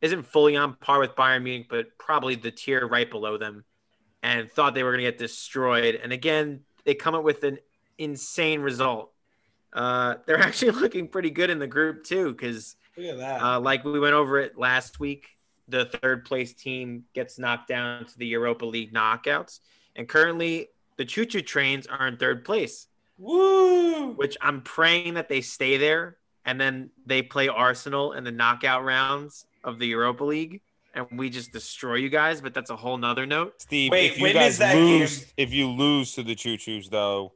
isn't fully on par with Bayern Munich, but probably the tier right below them, and thought they were going to get destroyed. And again, they come up with an insane result. Uh, they're actually looking pretty good in the group too, because Look at that. uh, like we went over it last week, the third place team gets knocked down to the Europa League knockouts. And currently, the Choo Choo Trains are in third place, Woo! which I'm praying that they stay there. And then they play Arsenal in the knockout rounds of the Europa League. And we just destroy you guys. But that's a whole nother note. Steve, Wait, if you when guys is that lose, game? if you lose to the Choo Choos, though,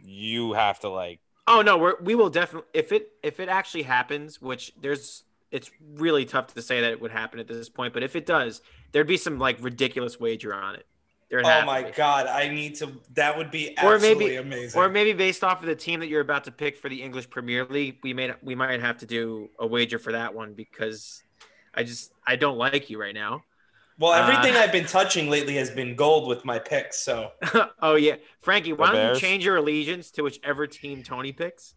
you have to like. Oh no, we're, we will definitely if it if it actually happens, which there's it's really tough to say that it would happen at this point, but if it does, there'd be some like ridiculous wager on it. There'd Oh have my. God. I need to. That would be Or maybe- amazing. Or maybe based off of the team that you're about to pick for the English Premier League, we may we might have to do a wager for that one because I just I don't like you right now. well, everything uh, I've been touching lately has been gold with my picks. So oh yeah, Frankie, why don't you change your allegiance to whichever team Tony picks?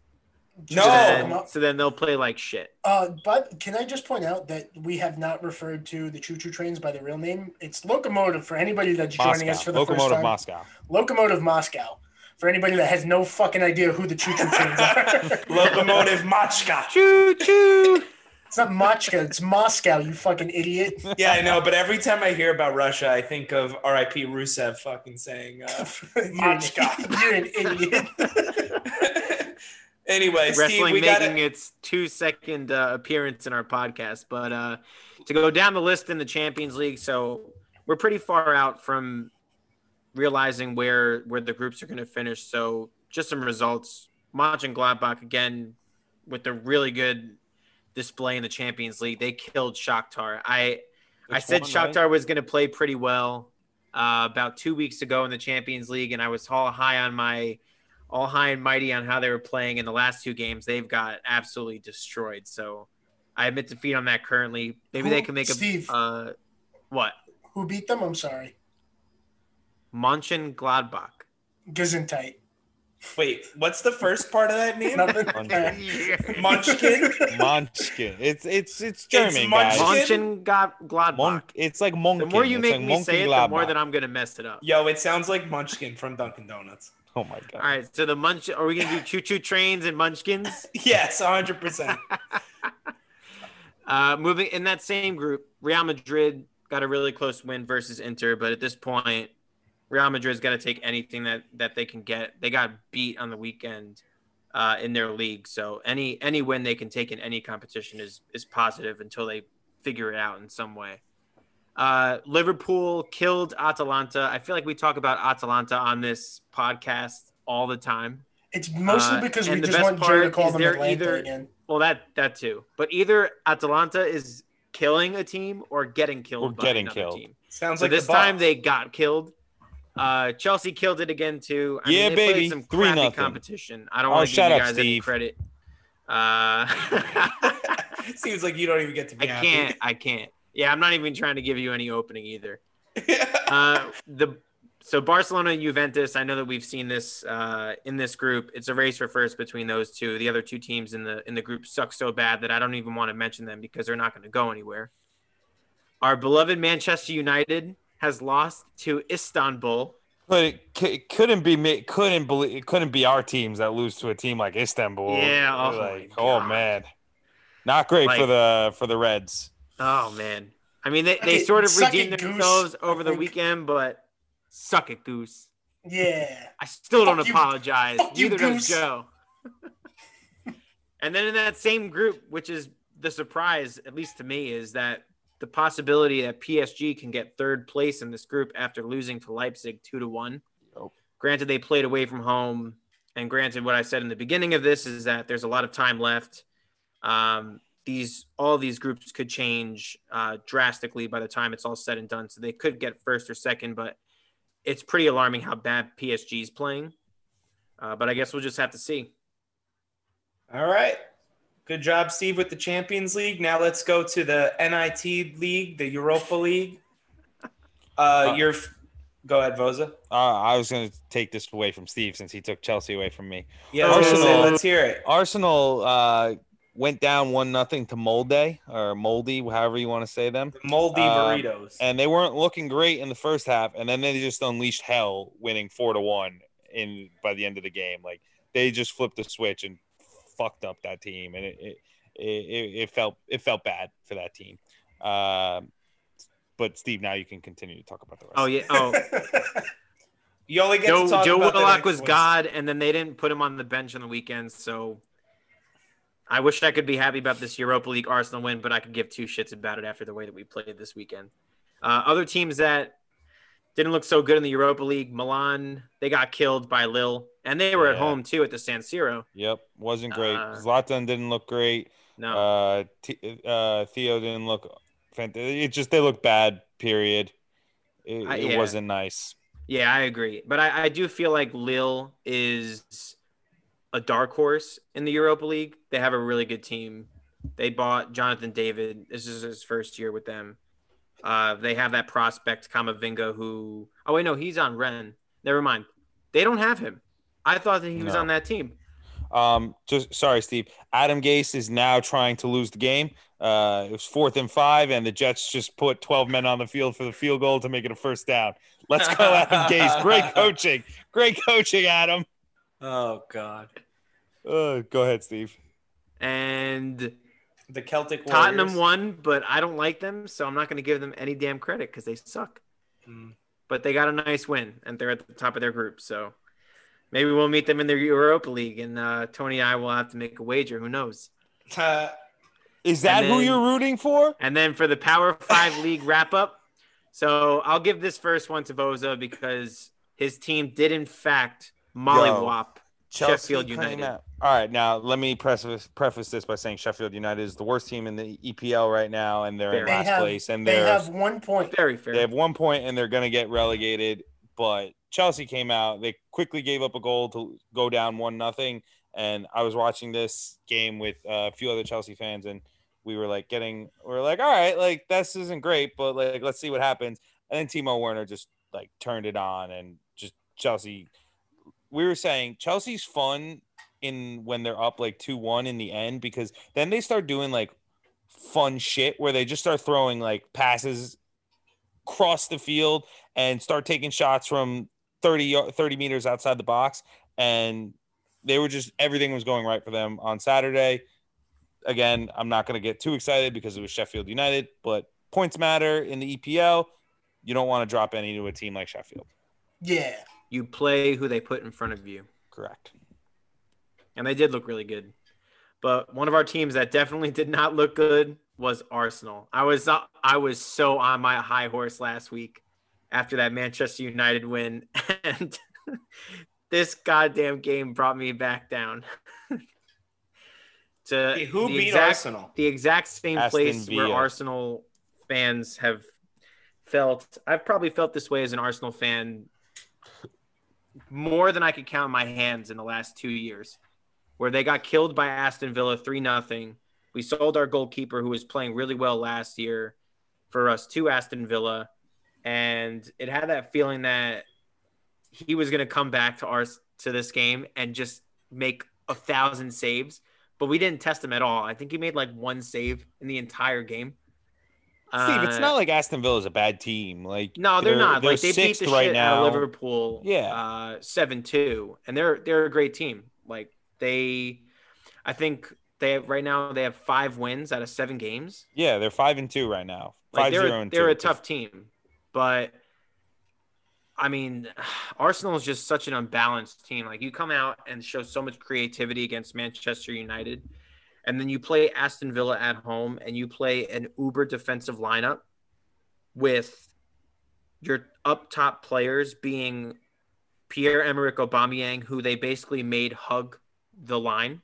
No. So then, look 'em up. so then they'll play like shit. Uh, but can I just point out that we have not referred to the choo-choo trains by the real name? It's Locomotive for anybody that's joining us for the Locomotive first time. Moscow. Locomotive Moscow. For anybody that has no fucking idea who the choo-choo trains are. Locomotive Machka. Choo choo. it's not Machka, it's Moscow, you fucking idiot. Yeah, I know, but every time I hear about Russia, I think of R.I.P. Rusev fucking saying. Uh, Machka. you're an idiot. anyway, Steve, Wrestling we making got its two second uh, appearance in our podcast. But uh, to go down the list in the Champions League, so we're pretty far out from realizing where where the groups are going to finish. So just some results. Mönchengladbach again with a really good display in the Champions League. They killed Shakhtar. I I said one, right? Shakhtar was going to play pretty well uh, about two weeks ago in the Champions League, and I was all high on my all high and mighty on how they were playing in the last two games. They've got absolutely destroyed. So I admit defeat on that currently. Maybe they can make a Steve. uh, what who beat them? I'm sorry. Munchen Gladbach. Gesundheit. Wait, what's the first part of that name? Munchkin. Munchkin. Munchkin. It's it's it's German, guys. Munchkin. Munchen got Gladbach. Mon- it's like Monk. The more you make me say it, the more that I'm gonna mess it up. Yo, it sounds like Munchkin from Dunkin' Donuts. Oh my god. All right, so the munch. Are we gonna do choo choo trains and munchkins? Yes, 100. percent Uh, moving in that same group, Real Madrid got a really close win versus Inter, but at this point, Real Madrid's got to take anything that that they can get. They got beat on the weekend uh, in their league, so any any win they can take in any competition is is positive until they figure it out in some way. Uh, Liverpool killed Atalanta. I feel like we talk about Atalanta on this podcast all the time. It's mostly Uh, because we the just best want Jerry to part call is them they're Atlanta either- again. Well, that that too. But either Atalanta is killing a team or getting killed. Or by getting another killed. Team. Sounds So like this the time they got killed. Uh, Chelsea killed it again too. I Yeah, mean, they baby. Some 3 nothing. competition. I don't Oh, want to give shut you up, guys any credit. Uh, Seems like you don't even get to I be happy. can't. I can't. Yeah, I'm not even trying to give you any opening either. Uh, the so Barcelona Juventus. I know that we've seen this uh, in this group. It's a race for first between those two. The other two teams in the in the group suck so bad that I don't even want to mention them because they're not going to go anywhere. Our beloved Manchester United has lost to Istanbul. But it, c- couldn't be me. Couldn't believe it. Couldn't be our teams that lose to a team like Istanbul. Yeah, oh my like, oh man, not great for the for the Reds. Oh man, I mean they, they sort of suck it, redeemed Goose, themselves I over the think. weekend, but suck it, Goose. Yeah. I still don't you- apologize. fuck you, does Goose. Joe. and then in that same group, which is the surprise, at least to me, is that the possibility that PSG can get third place in this group after losing to Leipzig two to one. Yep. Granted, they played away from home, and granted, what I said in the beginning of this is that there's a lot of time left. Um, these all these groups could change uh, drastically by the time it's all said and done, so they could get first or second, but it's pretty alarming how bad PSG is playing. Uh, but I guess we'll just have to see. All right. Good job, Steve, with the Champions League. Now let's go to the NIT League, the Europa League. Uh, Uh, your go ahead, Voza. Uh, I was going to take this away from Steve since he took Chelsea away from me. Yeah, I say, let's hear it. Arsenal uh, went down one nothing to Molde or Moldy, however you want to say them, Moldy Uh, burritos. and they weren't looking great in the first half, and then they just unleashed hell, winning four to one in by the end of the game. Like they just flipped the switch and fucked up that team, and it it, it, it felt it felt bad for that team. Um but Steve, now you can continue to talk about the rest. Oh yeah. Oh, you only get to Joe talk Joe about the Willock was ones. God, and then they didn't put him on the bench on the weekend, So I wish I could be happy about this Europa League Arsenal win, but I could give two shits about it after the way that we played this weekend. Uh, other teams that didn't look so good in the Europa League, Milan, they got killed by Lille, and they were at home too at the San Siro. Yep, wasn't great. Uh, Zlatan didn't look great. No, Uh, T- uh, Theo didn't look. Fant- it just they look bad. Period. It, I- it yeah. wasn't nice. Yeah, I agree. But I, I do feel like Lille is a dark horse in the Europa League. They have a really good team. They bought Jonathan David. This is his first year with them. Uh, they have that prospect Camavinga who oh wait no he's on Rennes. Never mind. They don't have him. I thought that he was No. on that team. Um, just sorry, Steve. Adam Gase is now trying to lose the game. Uh, it was fourth and five, and the Jets just put twelve men on the field for the field goal to make it a first down. Let's go, Adam Gase. Great coaching. Great coaching, Adam. Oh God, Uh, go ahead, Steve. And the Celtic Warriors. Tottenham won, but I don't like them, so I'm not going to give them any damn credit because they suck. Mm. But they got a nice win, and they're at the top of their group. So maybe we'll meet them in the Europa League, and uh, Tony and I will have to make a wager. Who knows? Uh, Is that who you're rooting for? And then for the Power Five League wrap up, so I'll give this first one to Boza because his team did in fact mollywop Sheffield came United. out- All right, now let me preface preface this by saying Sheffield United is the worst team in the EPL right now, and they're in They last have- place, and they have one point. Very fair. They have one point and they're going to get relegated. But Chelsea came out. They quickly gave up a goal to go down one nothing. And I was watching this game with uh, a few other Chelsea fans, and we were like getting, we are like, all right, like this isn't great, but like let's see what happens. And then Timo Werner just like turned it on, and just Chelsea we were saying Chelsea's fun in when they're up like 2-1 in the end because then they start doing like fun shit where they just start throwing like passes cross the field and start taking shots from 30 30 meters outside the box and they were just everything was going right for them on Saturday. Again, I'm not going to get too excited because it was Sheffield United, but points matter in the EPL. You don't want to drop any to a team like Sheffield. Yeah. You play who they put in front of you. Correct. and they did look really good. But one of our teams that definitely did not look good was Arsenal. I was uh, I was so on my high horse last week after that Manchester United win, and this goddamn game brought me back down. to Hey, who the beat exact, Arsenal? The exact same Aston place where Arsenal fans have felt. I've probably felt this way as an Arsenal fan more than I could count my hands in the last two years, where they got killed by Aston Villa three nothing. We sold our goalkeeper who was playing really well last year for us to Aston Villa, and it had that feeling that he was going to come back to our to this game and just make a thousand saves. But we didn't test him at all. I think he made like one save in the entire game. Steve, it's Uh, not like Aston Villa is a bad team. Like no, they're, not. like they beat the right shit now. out of Liverpool. Yeah. uh, seven two, and they're they're a great team. Like they, I think they have, right now they have five wins out of seven games. Yeah, they're five and two right now. Like they're zero and they're two. a tough team, but I mean, Arsenal is just such an unbalanced team. Like you come out and show so much creativity against Manchester United, and then you play Aston Villa at home, and you play an uber defensive lineup with your up top players being Pierre Emerick Aubameyang, who they basically made hug the line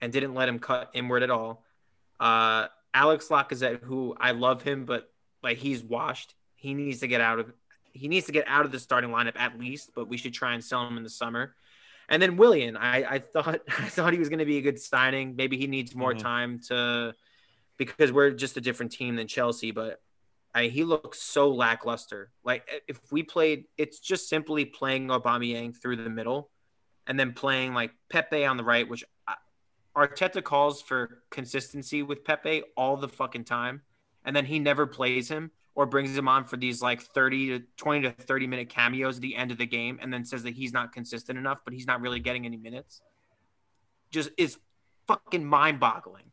and didn't let him cut inward at all. Uh, Alex Lacazette, who I love him, but like he's washed. He needs to get out of he needs to get out of the starting lineup at least, but we should try and sell him in the summer. And then Willian, I, I thought I thought he was going to be a good signing. Maybe he needs more Mhm. time to because we're just a different team than Chelsea, but I, he looks so lackluster. Like if we played, it's just simply playing Aubameyang through the middle, and then playing like Pepe on the right, which I- Arteta calls for consistency with Pepe all the fucking time, and then he never plays him or brings him on for these like 30 to 20 to 30 minute cameos at the end of the game and then says that he's not consistent enough, but he's not really getting any minutes. Just is fucking mind boggling.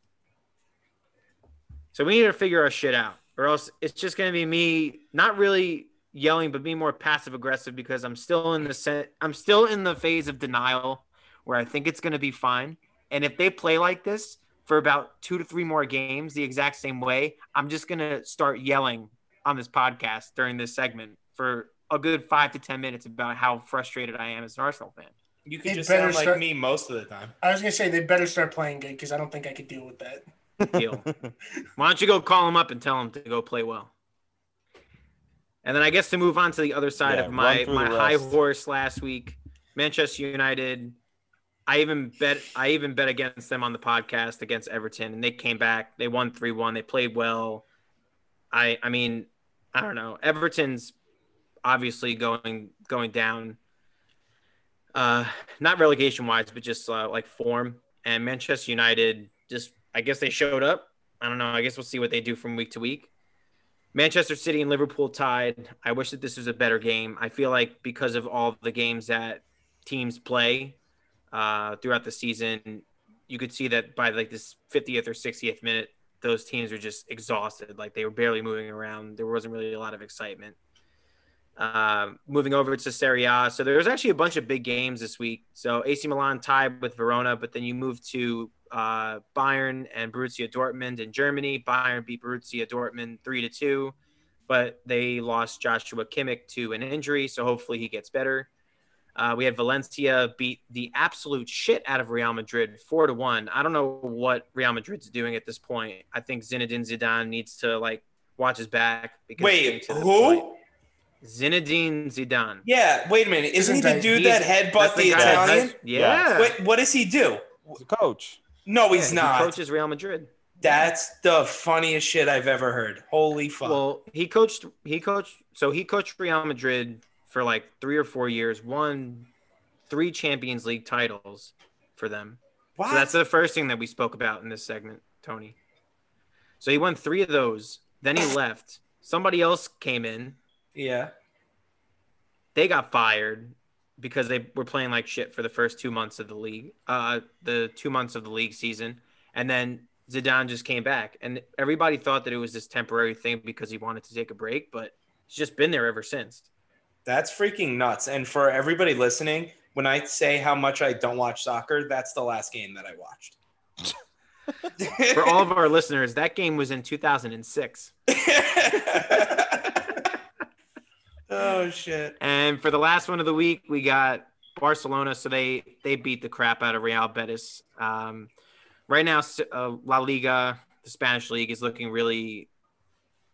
So we need to figure our shit out, or else it's just going to be me not really yelling, but being more passive aggressive because I'm still in the set. I'm still in the phase of denial where I think it's going to be fine. And if they play like this for about two to three more games, the exact same way, I'm just going to start yelling on this podcast during this segment for a good five to ten minutes about how frustrated I am as an Arsenal fan. You could It just better sound like me most of the time. I was gonna say they better start playing good because I don't think I could deal with that. deal. Why don't you go call him up and tell him to go play well? And then I guess to move on to the other side Yeah, of my my high horse last week, Manchester United. I even bet I even bet against them on the podcast against Everton, and they came back. They won three one. They played well. I I mean, I don't know. Everton's obviously going going down. Uh, not relegation wise, but just uh, like form. And Manchester United just I guess they showed up. I don't know. I guess we'll see what they do from week to week. Manchester City and Liverpool tied. I wish that this was a better game. I feel like because of all the games that teams play uh, throughout the season, you could see that by like this 50th or 60th minute, those teams were just exhausted. Like they were barely moving around. There wasn't really a lot of excitement. Uh, moving over to Serie A. So there was actually a bunch of big games this week. So AC Milan tied with Verona, but then you move to uh, Bayern and Borussia Dortmund in Germany. Bayern beat Borussia Dortmund three to two, but they lost Joshua Kimmich to an injury, so hopefully he gets better. Uh, we had Valencia beat the absolute shit out of Real Madrid four to one. I don't know what Real Madrid's doing at this point. I think Zinedine Zidane needs to like watch his back. Because Wait, getting to this point- who? Zinedine Zidane. Yeah, wait a minute. Isn't he the dude He's- that headbutt That's the guy that Italian? has- yeah. Wait, what does he do? He's a coach. No, Yeah, he's he not. coaches Real Madrid. That's the funniest shit I've ever heard. Holy fuck. Well, he coached. He coached. So he coached Real Madrid for like three or four years. Won three Champions League titles for them. What? So that's the first thing that we spoke about in this segment, Tony. So he won three of those. Then he left. Somebody else came in. yeah. They got fired because they were playing like shit for the first two months of the league, uh, the two months of the league season, and then Zidane just came back, and everybody thought that it was this temporary thing because he wanted to take a break, but he's just been there ever since. That's freaking nuts. And for everybody listening, when I say how much I don't watch soccer, that's the last game that I watched. For all of our listeners, that game was in 2006. oh shit. And for the last one of the week, we got Barcelona. So they they beat the crap out of Real Betis. Um, right now, uh, La Liga, the Spanish league, is looking really,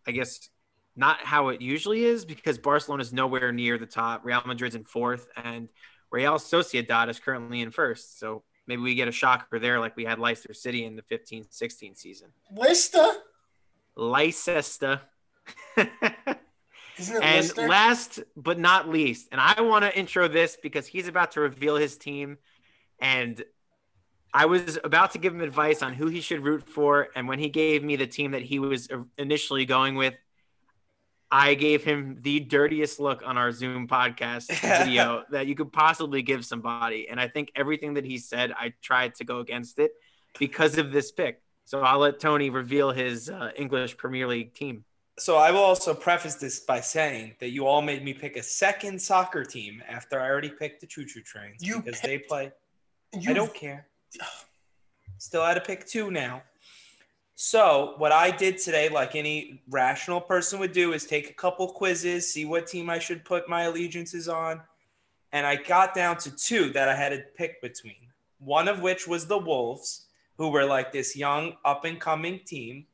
I guess, not how it usually is because Barcelona is nowhere near the top. Real Madrid's in fourth, and Real Sociedad is currently in first. So maybe we get a shocker there, like we had Leicester City in the 15-16 season. Leicester? Leicester. And last but not least, and I want to intro this because he's about to reveal his team. And I was about to give him advice on who he should root for. And when he gave me the team that he was initially going with, I gave him the dirtiest look on our Zoom podcast video that you could possibly give somebody. And I think everything that he said, I tried to go against it because of this pick. So I'll let Tony reveal his uh, English Premier League team. So I will also preface this by saying that you all made me pick a second soccer team after I already picked the Choo Choo Trains You because they play. You- I don't care. Still had to pick two now. So what I did today, like any rational person would do, is take a couple quizzes, see what team I should put my allegiances on, and I got down to two that I had to pick between. One of which was the Wolves, who were like this young up and coming team,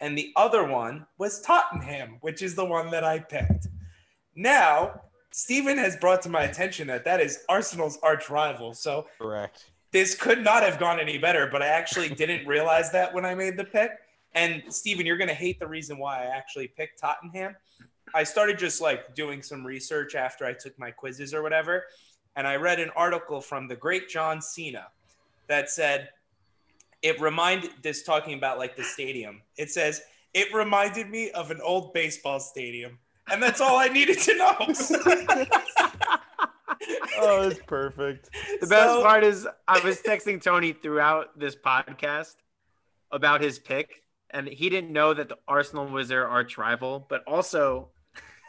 and the other one was Tottenham, which is the one that I picked. Now, Stephen has brought to my attention that that is Arsenal's arch rival. So Correct. This could not have gone any better, but I actually didn't realize that when I made the pick. And Steven, you're going to hate the reason why I actually picked Tottenham. I started just like doing some research after I took my quizzes or whatever. And I read an article from the great John Cena that said, it reminded this talking about like the stadium. It says, it reminded me of an old baseball stadium. And that's all I needed to know. Oh, it's perfect. The best So- part is I was texting Tony throughout this podcast about his pick, and he didn't know that the Arsenal was their arch rival. But also,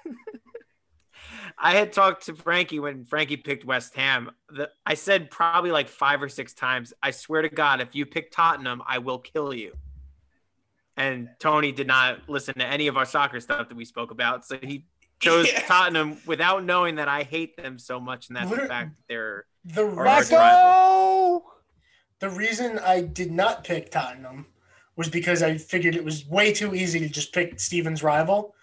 I had talked to Frankie when Frankie picked West Ham. The, I said probably like five or six times, I swear to God, if you pick Tottenham, I will kill you. And Tony did not listen to any of our soccer stuff that we spoke about. So he chose Yeah. Tottenham without knowing that I hate them so much, and that's the fact that they're The Or Let's reason, the reason I did not pick Tottenham was because I figured it was way too easy to just pick Steven's rival.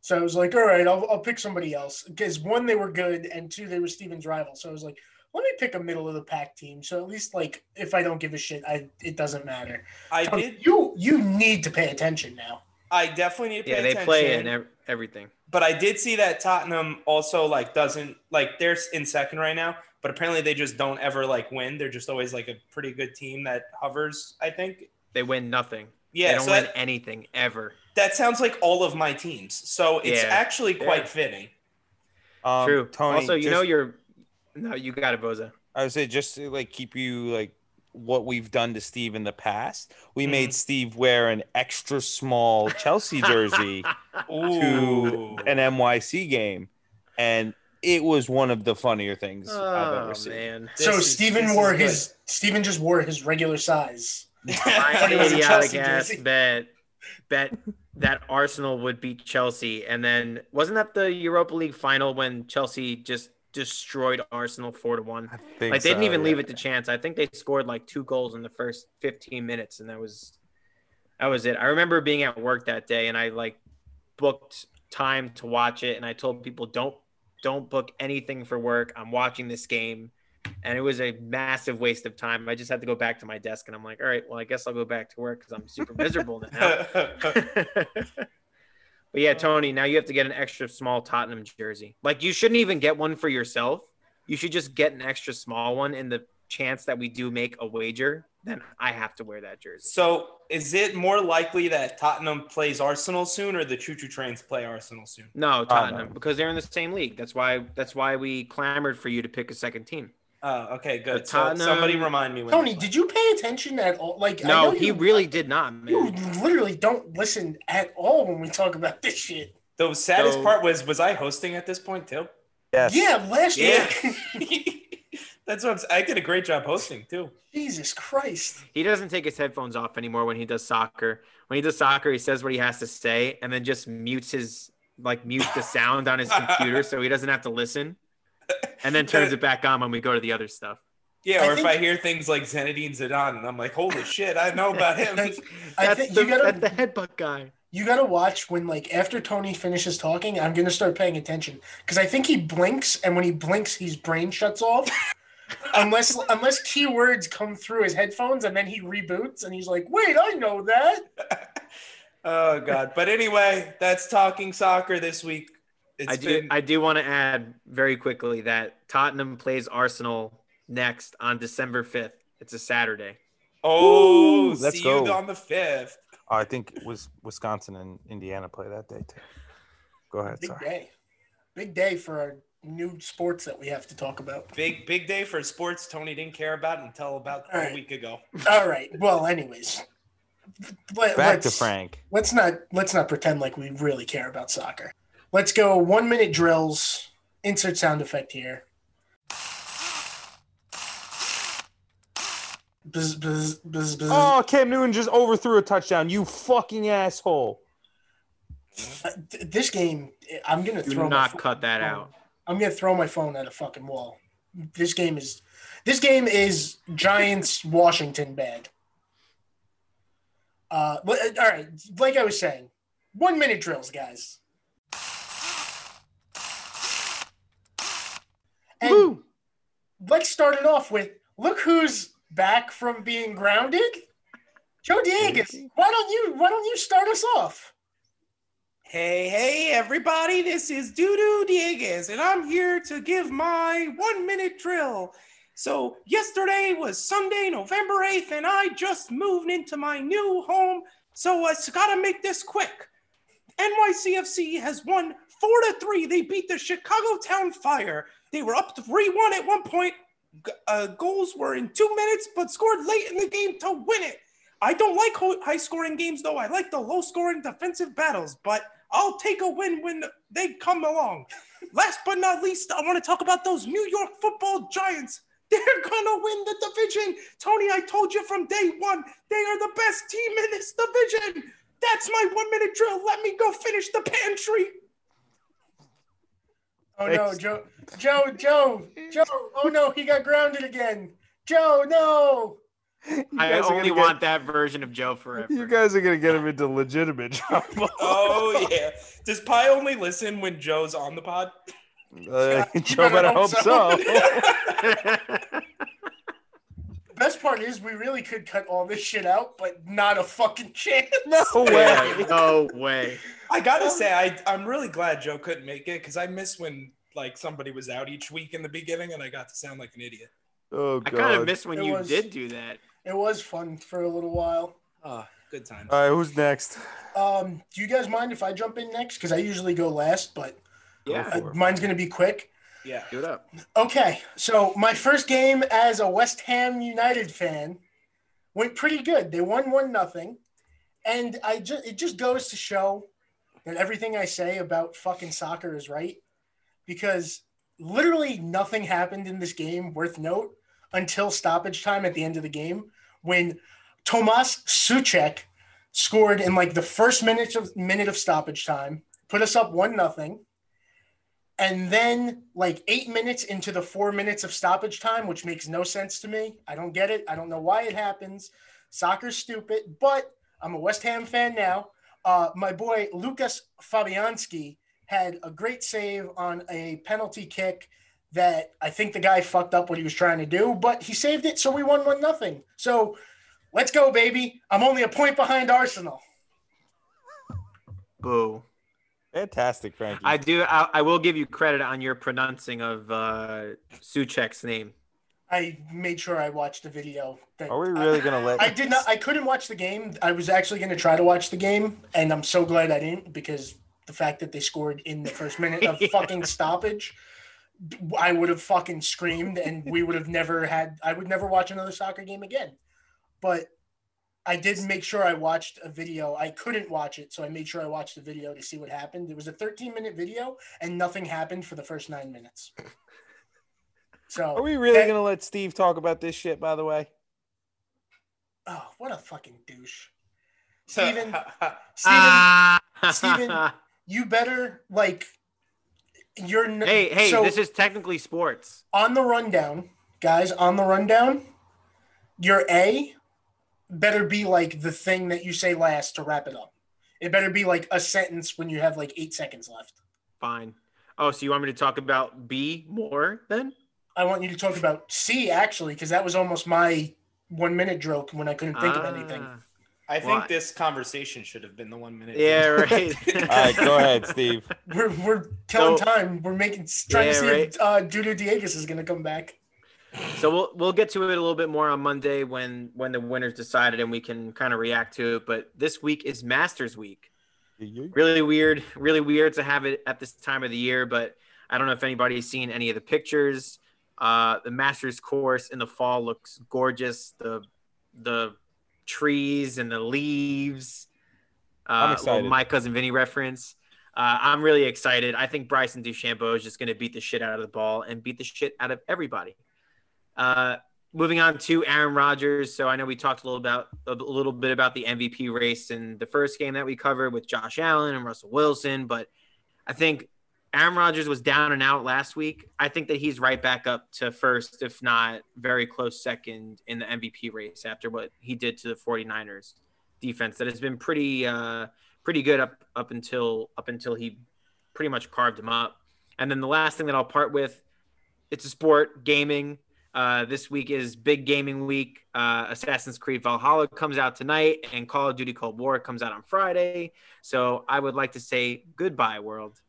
So I was like, all right, I'll, I'll pick somebody else. Because one, they were good, and two, they were Steven's rival. So I was like, let me pick a middle of the pack team. So at least, like, if I don't give a shit, I it doesn't matter. I Tony, did. You you need to pay attention now. I definitely need to pay yeah, they attention. play in ev- everything. but I did see that Tottenham also like doesn't like they're in second right now, but apparently they just don't ever like win. They're just always like a pretty good team that hovers. I think. They win nothing. Yeah, they don't so win that, anything ever. that sounds like all of my teams. So it's Yeah. actually quite Yeah. fitting. Um, True. Tony, also, you just- know you're. No, you got it, Boza. I would say just to like keep you like what we've done to Steve in the past. We Mhm. made Steve wear an extra small Chelsea jersey to an NYC game, and it was one of the funnier things I've Oh ever seen. man, so is- Steven this wore is his Steven just wore his regular size. my it was idiotic ass jersey. bet bet that Arsenal would beat Chelsea, and then wasn't that the Europa League final when Chelsea just destroyed Arsenal four to one? I think Like they didn't even yeah. leave it to chance. I think they scored like two goals in the first 15 minutes, and that was that was it. I remember being at work that day, and I like booked time to watch it, and I told people don't don't book anything for work. I'm watching this game, and it was a massive waste of time. I just had to go back to my desk, and I'm like, all right, well, I guess I'll go back to work because I'm super miserable now. But yeah, Tony, now you have to get an extra small Tottenham jersey. Like you shouldn't even get one for yourself. you should just get an extra small one in the chance that we do make a wager. Then I have to wear that jersey. So is it more likely that Tottenham plays Arsenal soon or the Choo Choo Trains play Arsenal soon? No, oh, Tottenham, Tottenham. because they're in the same league. That's why. That's why we clamored for you to pick a second team. Oh, okay, good. But So somebody remind me when Tony, did you pay attention at all? Like, I know No, he you- really did not, You literally don't listen at all when we talk about this shit. The saddest So- part was was I hosting at this point too? Yes. Yeah, last Yeah. year. That's what I'm, s- I did a great job hosting too. Jesus Christ. He doesn't take his headphones off anymore when he does soccer. When he does soccer, he says what he has to say and then just mutes his like mutes the sound on his computer so he doesn't have to listen. And then turns it back on when we go to the other stuff. Yeah, I or if think- I hear things like Zinedine Zidane and I'm like, holy shit, I know about him. That's- I think the, you gotta- that's the headbutt guy. You gotta watch when like after Tony finishes talking, I'm gonna start paying attention because I think he blinks, and when he blinks, his brain shuts off. unless unless keywords come through his headphones, and then he reboots, and he's like, "Wait, I know that." oh god. But anyway, that's talking soccer this week. It's I do been I do want to add very quickly that Tottenham plays Arsenal next on December 5th. It's a Saturday. oh, Ooh, let's see go. you on the fifth. Oh, I think it was Wisconsin and Indiana play that day too. Go ahead. Big Sorry. day, big day for our new sports that we have to talk about. Big big day for sports Tony didn't care about until about All a right. week ago. All right. Well, anyways, let, Back to let's- Frank. let's not let's not pretend like we really care about soccer. Let's go one minute drills. Insert sound effect here. Buzz, buzz, buzz, buzz. Oh, Cam Newton just overthrew a touchdown. You fucking asshole. Uh, this game, I'm gonna Do throw. my not pho- cut that out. I'm gonna throw my phone at a fucking wall. This game is, this game is Giants Washington bad. Uh, uh, all right, like I was saying, one minute drills, guys. And Woo! let's start it off with look who's back from being grounded. Joe Diegas, why don't you why don't you start us off? Hey, hey, everybody, this is Dudu Dieguez, and I'm here to give my one minute drill. So, yesterday was Sunday, November 8th, and I just moved into my new home, so I gotta make this quick. NYCFC has won 4 to 3. They beat the Chicago Town Fire. They were up 3 1 at one point. Uh, goals were in two minutes, but scored late in the game to win it. I don't like high scoring games, though. I like the low scoring defensive battles, but I'll take a win when they come along. Last but not least, I want to talk about those New York football giants. They're gonna win the division. Tony, I told you from day one, they are the best team in this division. That's my one minute drill. Let me go finish the pantry. Oh no, Joe, Joe, Joe, Joe! Oh no, he got grounded again. Joe, no. I only gonna want that version of Joe Get, forever. you guys are gonna get him into legitimate trouble. Oh yeah. Does Pi only listen when Joe's on the pod? Uh, You Joe better better hope hope so. so. Best part is we really could cut all this shit out, but not a fucking chance. no Yeah, way. no way. I gotta say, I I'm really glad Joe couldn't make it because I miss when like somebody was out each week in the beginning and I got to sound like an idiot. Oh I god. kind of miss when It you was- did do that. It was fun for a little while. Oh, good times. All right, who's next? Um, do you guys mind if I jump in next? Because I usually go last, but Yeah, uh, mine's gonna be quick. Yeah. do it up. Okay, so my first game as a West Ham United fan went pretty good. They won one nothing, and I just it just goes to show that everything I say about fucking soccer is right, because literally nothing happened in this game worth note until stoppage time at the end of the game when Tomas Soucek scored in like the first minute of minute of stoppage time, put us up one nothing. And then, like eight minutes into the four minutes of stoppage time, which makes no sense to me. I don't get it. I don't know why it happens. Soccer's stupid, but I'm a West Ham fan now. Uh, my boy Lucas Fabianski had a great save on a penalty kick that I think the guy fucked up what he was trying to do, but he saved it, so we won one nothing. So let's go, baby. I'm only a point behind Arsenal. Boo. Fantastic, Frankie. I do. I, I will give you credit on your pronouncing of uh, Soucek's name. I made sure I watched the video. That, Are we really gonna let? I did not. I couldn't watch the game. I was actually going to try to watch the game, and I'm so glad I didn't because the fact that they scored in the first minute of Yeah. fucking stoppage, I would have fucking screamed, and we would have never had. I would never watch another soccer game again. But I did make sure I watched a video. I couldn't watch it, so I made sure I watched the video to see what happened. It was a 13 minute video, and nothing happened for the first nine minutes. So Are we really that- gonna let Steve talk about this shit? By the way, Oh, what a fucking douche. Steven, Steven, Ah. Steven- you better like you're n- hey, hey, so this is technically sports. on the rundown, guys, on the rundown, your A better be like the thing that you say last to wrap it up. It better be like a sentence when you have like eight seconds left. Fine. Oh, so you want me to talk about B more then? I want you to talk about C actually, because that was almost my one minute joke when I couldn't think of anything. Ah. I think Why? this conversation should have been the one minute. Yeah, right. all right, go ahead, Steve. We're we're killing So- time. We're making trying Yeah, to see right. if uh, Dudu Diegas is gonna come back. So we'll we'll get to it a little bit more on Monday when when the winners decided and we can kind of react to it. But this week is Masters Week. Really weird, really weird to have it at this time of the year. But I don't know if anybody's seen any of the pictures. Uh, the Masters course in the fall looks gorgeous. The the trees and the leaves. Uh, my cousin Vinny reference. Uh, I'm really excited. I think Bryson DeChambeau is just going to beat the shit out of the ball and beat the shit out of everybody. Uh, moving on to Aaron Rodgers. So I know we talked a little about a little bit about the MVP race in the first game that we covered with Josh Allen and Russell Wilson, but I think Aaron Rodgers was down and out last week. I think that he's right back up to first, if not very close second in the MVP race after what he did to the 49ers defense that has been pretty uh pretty good up up until up until he pretty much carved him up. And then the last thing that I'll part with, it's a sport, gaming. Uh, this week is big gaming week. Uh, Assassin's Creed Valhalla comes out tonight, and Call of Duty Cold War comes out on Friday. So I would like to say goodbye, world.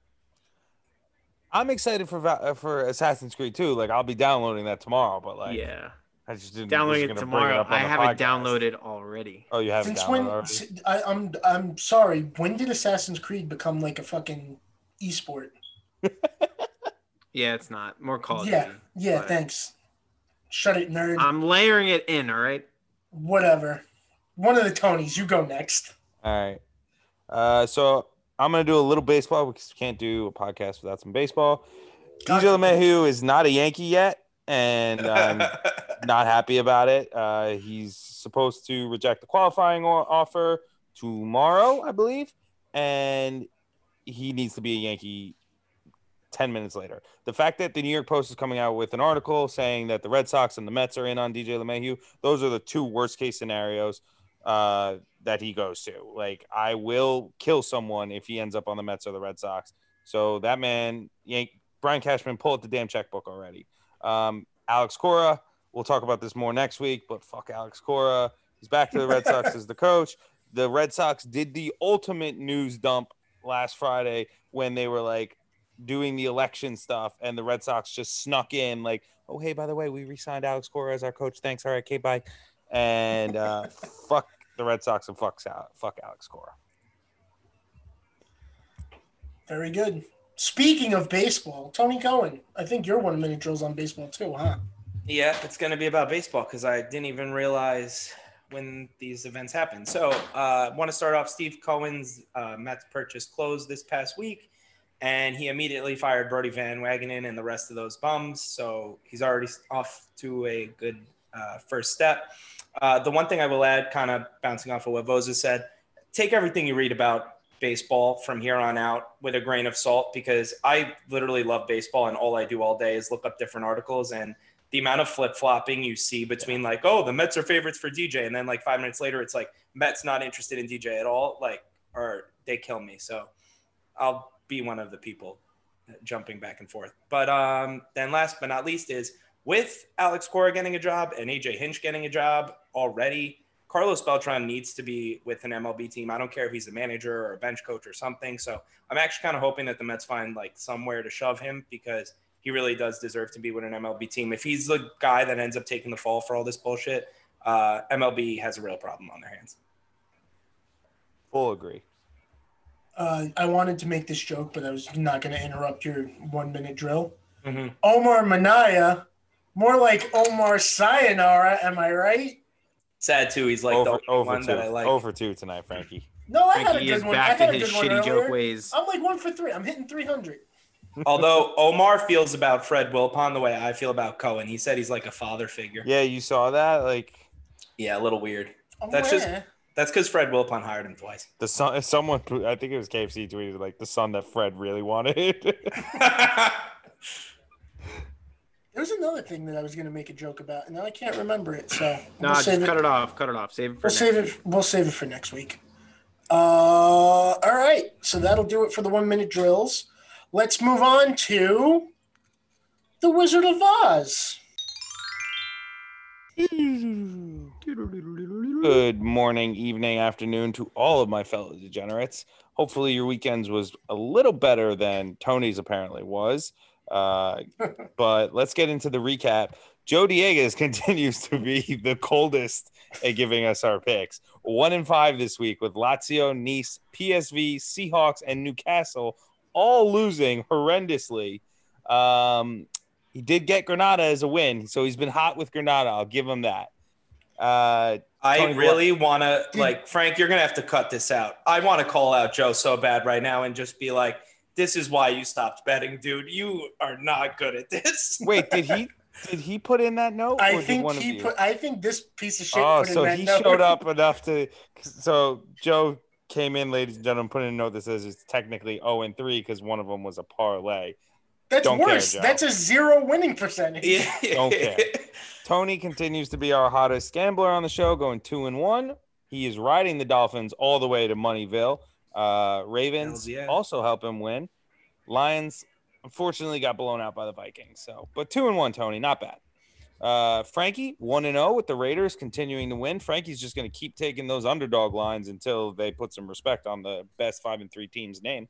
I'm excited for uh, for Assassin's Creed too. Like I'll be downloading that tomorrow, but like yeah, I just didn't downloading it tomorrow. up on I the have it downloaded already. Oh, you have it Since downloaded when? already? s- I, I'm I'm sorry. When did Assassin's Creed become like a fucking esport? Yeah, it's not more Call of yeah, Duty. yeah. but- Thanks. Shut it, nerd. I'm layering it in. All right. Whatever. One of the Tonys. You go next. All right. Uh, so I'm gonna do a little baseball because we can't do a podcast without some baseball. DJ LeMahieu is not a Yankee yet, and I'm not happy about it. Uh, he's supposed to reject the qualifying offer tomorrow, I believe, and he needs to be a Yankee 10 minutes later. The fact that the New York Post is coming out with an article saying that the Red Sox and the Mets are in on DJ LeMahieu, those are the two worst case scenarios uh, that he goes to. Like, I will kill someone if he ends up on the Mets or the Red Sox. So that man, Yank, Brian Cashman, pull out the damn checkbook already. Um, Alex Cora, we'll talk about this more next week, but fuck Alex Cora. He's back to the Red Sox as the coach. The Red Sox did the ultimate news dump last Friday when they were like doing the election stuff, and the Red Sox just snuck in, like, oh, hey, by the way, we re signed Alex Cora as our coach. Thanks. All right, okay, bye. And uh, fuck the Red Sox and fuck, Sal- fuck Alex Cora. Very good. Speaking of baseball, Tony Cohen. I think your one minute drills on baseball too, huh? Yeah, it's going to be about baseball because I didn't even realize when these events happen. So, I uh, want to start off. Steve Cohen's uh, Mets purchase closed this past week, and he immediately fired Brodie Van Wagenen and the rest of those bums. So he's already off to a good uh, first step. Uh, the one thing I will add, kind of bouncing off of what Voza said, take everything you read about baseball from here on out with a grain of salt because I literally love baseball and all I do all day is look up different articles and the amount of flip flopping you see between like, oh, the Mets are favorites for DJ, and then like five minutes later, it's like Mets not interested in DJ at all, like, or they kill me. So I'll be one of the people jumping back and forth. But um, then last but not least is with Alex Cora getting a job and AJ Hinch getting a job already, Carlos Beltran needs to be with an MLB team. I don't care if he's a manager or a bench coach or something. So I'm actually kind of hoping that the Mets find like somewhere to shove him because he really does deserve to be with an MLB team. If he's the guy that ends up taking the fall for all this bullshit, uh, MLB has a real problem on their hands. Full agree. Uh, I wanted to make this joke, but I was not going to interrupt your one minute drill. Mm-hmm. Omar Minaya, more like Omar Sayonara, am I right? Sad too. He's like over, the only over one two. that I like. Over two tonight, Frankie. No, I had a Frankie is good one. I back had to a his good one shitty earlier. joke ways. I'm like one for three. I'm hitting 300. Although Omar feels about Fred Wilpon the way I feel about Cohen. He said he's like a father figure. Yeah, you saw that. Like Yeah, a little weird. Oh, That's just- That's because Fred Wilpon hired him twice. the son, someone, I think it was KFC tweeted like the son that Fred really wanted. There was another thing that I was going to make a joke about, and now I can't remember it. So No, we'll just cut it. it off. Cut it off. Save it for We'll next save week. it. We'll save it for next week. Uh, all right. So that'll do it for the one minute drills. Let's move on to the Wizard of Oz. Good morning, evening, afternoon to all of my fellow degenerates. Hopefully, your weekends was a little better than Tony's apparently was. Uh, but let's get into the recap. Joe Diegas continues to be the coldest at giving us our picks. One in five this week with Lazio, Nice, PSV, Seahawks, and Newcastle all losing horrendously. Um, he did get Granada as a win, so he's been hot with Granada. I'll give him that. Uh, I Tony, really want to like Frank. You're gonna have to cut this out. I want to call out Joe so bad right now and just be like, "This is why you stopped betting, dude. You are not good at this." Wait, did he did he put in that note? I think one he you? put. I think this piece of shit. Oh, put in so that he note. showed up enough to. So Joe came in, ladies and gentlemen, put in a note that says it's technically zero and three because one of them was a parlay. That's Don't worse. Joe. That's a zero winning percentage. Yeah. Don't care. Tony continues to be our hottest gambler on the show, going two and one. He is riding the Dolphins all the way to Moneyville. Uh, Ravens yeah. also help him win. Lions unfortunately got blown out by the Vikings. So, but two and one, Tony, not bad. Uh, Frankie one and zero with the Raiders, continuing to win. Frankie's just going to keep taking those underdog lines until they put some respect on the best five and three teams' name.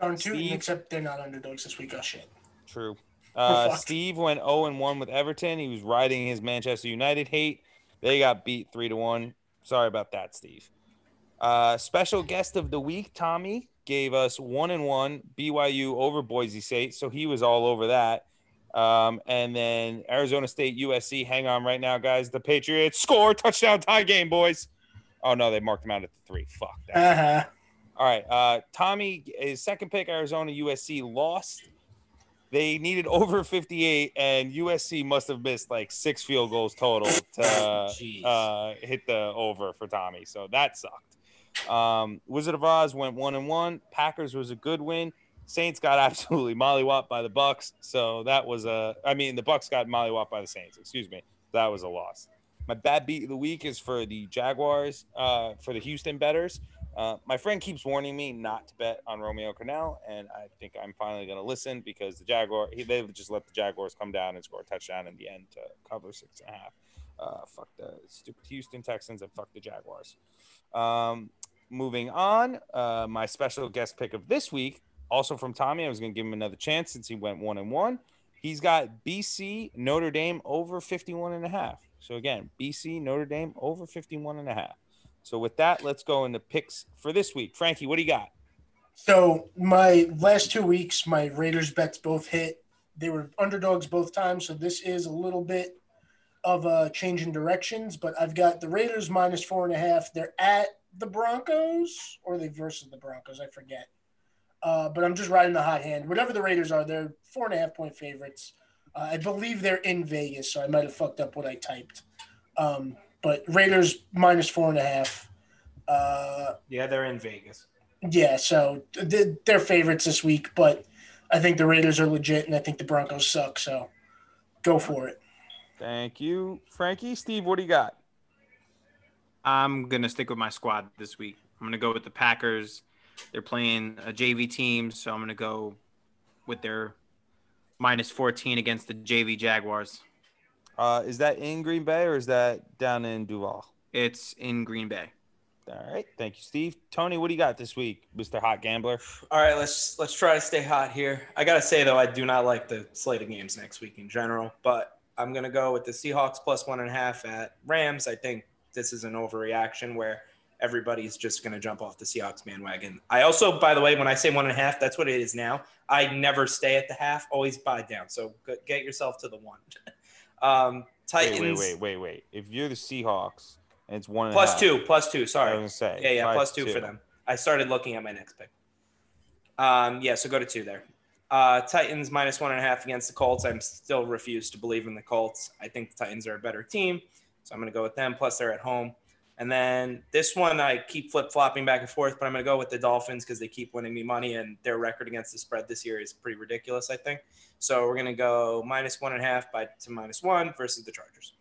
Darn tootin', Steve? except they're not underdogs this week. Oh shit. True. Uh. Steve went 0 and 1 with Everton. He was riding his Manchester United hate. They got beat 3 to 1. Sorry about that, Steve. Uh, special guest of the week, Tommy, gave us 1 and 1 BYU over Boise State. So he was all over that. Um, and then Arizona State USC. Hang on right now, guys. The Patriots score touchdown tie game, boys. Oh, no, they marked him out at the three. Fuck that. Uh huh. All right. Uh, Tommy, his second pick, Arizona USC lost. They needed over 58, and USC must have missed like six field goals total to uh, hit the over for Tommy. So that sucked. Um, Wizard of Oz went one and one. Packers was a good win. Saints got absolutely mollywopped by the Bucks. So that was a. I mean, the Bucks got mollywopped by the Saints. Excuse me. That was a loss. My bad beat of the week is for the Jaguars, uh, for the Houston bettors. Uh, my friend keeps warning me not to bet on Romeo Crennel, and I think I'm finally going to listen because the Jaguar he, they just let the Jaguars come down and score a touchdown in the end to cover six and a half. Uh, fuck the stupid Houston Texans and fuck the Jaguars. Um, moving on, uh, my special guest pick of this week, also from Tommy. I was going to give him another chance since he went one and one. He's got BC Notre Dame over 51 and a half. So again, BC Notre Dame over 51 and a half. So with that, let's go into picks for this week. Frankie, what do you got? So my last two weeks, my Raiders bets both hit. They were underdogs both times, so this is a little bit of a change in directions. But I've got the Raiders minus four and a half. They're at the Broncos, or are they versus the Broncos? I forget. Uh, but I'm just riding the hot hand. Whatever the Raiders are, they're four and a half point favorites. Uh, I believe they're in Vegas, so I might have fucked up what I typed. Um, but Raiders minus four and a half. Uh, yeah, they're in Vegas. yeah, so th- they're favorites this week, but I think the Raiders are legit, and I think the Broncos suck. So go for it. Thank you, Frankie. Steve, what do you got? I'm gonna stick with my squad this week. I'm gonna go with the Packers. They're playing a JV team, so I'm gonna go with their minus 14 against the JV Jaguars. Uh, is that in Green Bay or is that down in Duval? It's in Green Bay. All right. Thank you, Steve. Tony, what do you got this week, Mr. Hot Gambler? All right, let's let's try to stay hot here. I gotta say though, I do not like the slate of games next week in general, but I'm gonna go with the Seahawks plus one and a half at Rams. I think this is an overreaction where everybody's just gonna jump off the Seahawks bandwagon. I also, by the way, when I say one and a half, that's what it is now. I never stay at the half, always buy down. So get yourself to the one. um, Titans Wait, wait, wait, wait, wait. If you're the Seahawks and it's one and a half, two, plus two. I Sorry, was gonna say Yeah, yeah, plus two, for them. I started looking at my next pick. Um, yeah, so go to two there. Uh, Titans minus one and a half against the Colts. I'm still refuse to believe in the Colts. I think the Titans are a better team, so I'm going to go with them. Plus, they're at home. And then this one, I keep flip flopping back and forth, but I'm going to go with the Dolphins because they keep winning me money, and their record against the spread this year is pretty ridiculous. I think so. We're going to go minus one and a half buy to minus one versus the Chargers.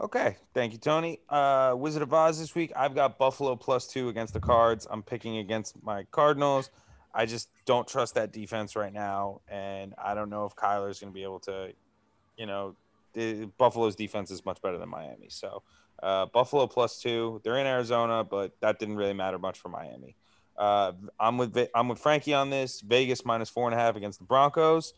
Okay, thank you, Tony. Uh, Wizard of Oz this week. I've got Buffalo plus two against the Cards. I'm picking against my Cardinals. I just don't trust that defense right now, and I don't know if Kyler's going to be able to. You know, Buffalo's defense is much better than Miami. So, uh, Buffalo plus two. They're in Arizona, but that didn't really matter much for Miami. Uh, I'm with I'm with Frankie on this. Vegas minus four and a half against the Broncos.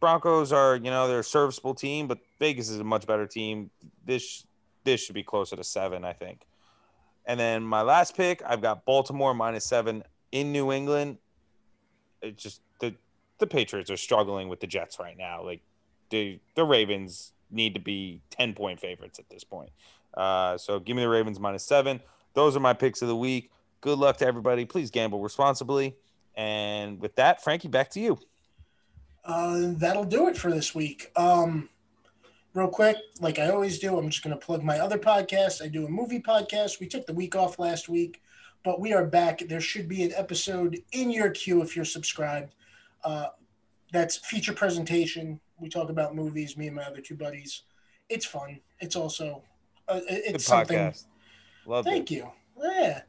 Broncos are, you know, they're a serviceable team, but Vegas is a much better team. This this should be closer to seven, I think. And then my last pick, I've got Baltimore minus seven in New England. It's just the the Patriots are struggling with the Jets right now. Like the the Ravens need to be ten point favorites at this point. Uh, so give me the Ravens minus seven. Those are my picks of the week. Good luck to everybody. Please gamble responsibly. And with that, Frankie, back to you. Uh, that'll do it for this week. Um, real quick, like I always do, I'm just going to plug my other podcast. I do a movie podcast. We took the week off last week, but we are back. There should be an episode in your queue if you're subscribed. Uh, that's feature presentation. We talk about movies, me and my other two buddies. It's fun. It's also uh, Good it's something. podcast. Love it. Thank you. Yeah,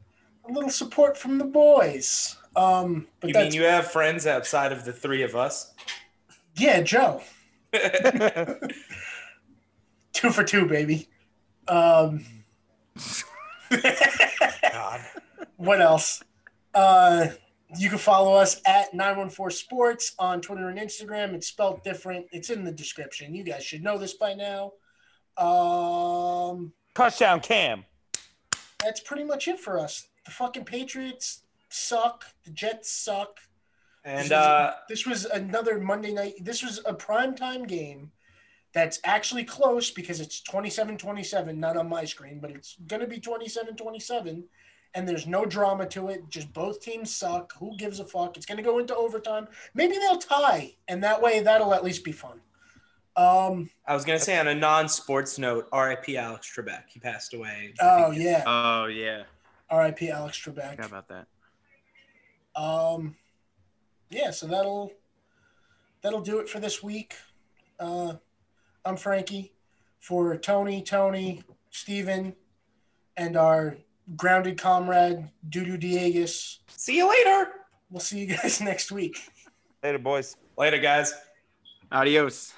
a little support from the boys. Um, but You mean you have friends outside of the three of us? yeah, Joe. two for two, baby. Um, God. what else? Uh, you can follow us at 914 Sports on Twitter and Instagram. It's spelled different. It's in the description. You guys should know this by now. Um, Touchdown Cam. that's pretty much it for us. The fucking Patriots suck. The Jets suck. This And was- uh, this was another Monday night. This was a primetime game that's actually close because it's 27 27, not on my screen, but it's going to be 27 27. And there's no drama to it. Just both teams suck. Who gives a fuck? It's going to go into overtime. Maybe they'll tie. And that way, that'll at least be fun. Um, I was gonna say on a non-sports note, R.I.P. Alex Trebek. He passed away. oh, yeah. Oh yeah, RIP Alex forgot Trebek. about that. Um, yeah, so that'll that'll do it for this week. Uh, I'm Frankie for Tony, Tony, Steven, and our grounded comrade Dudu Diegas. See you later. We'll see you guys next week. Later, boys. Later, guys. Adios.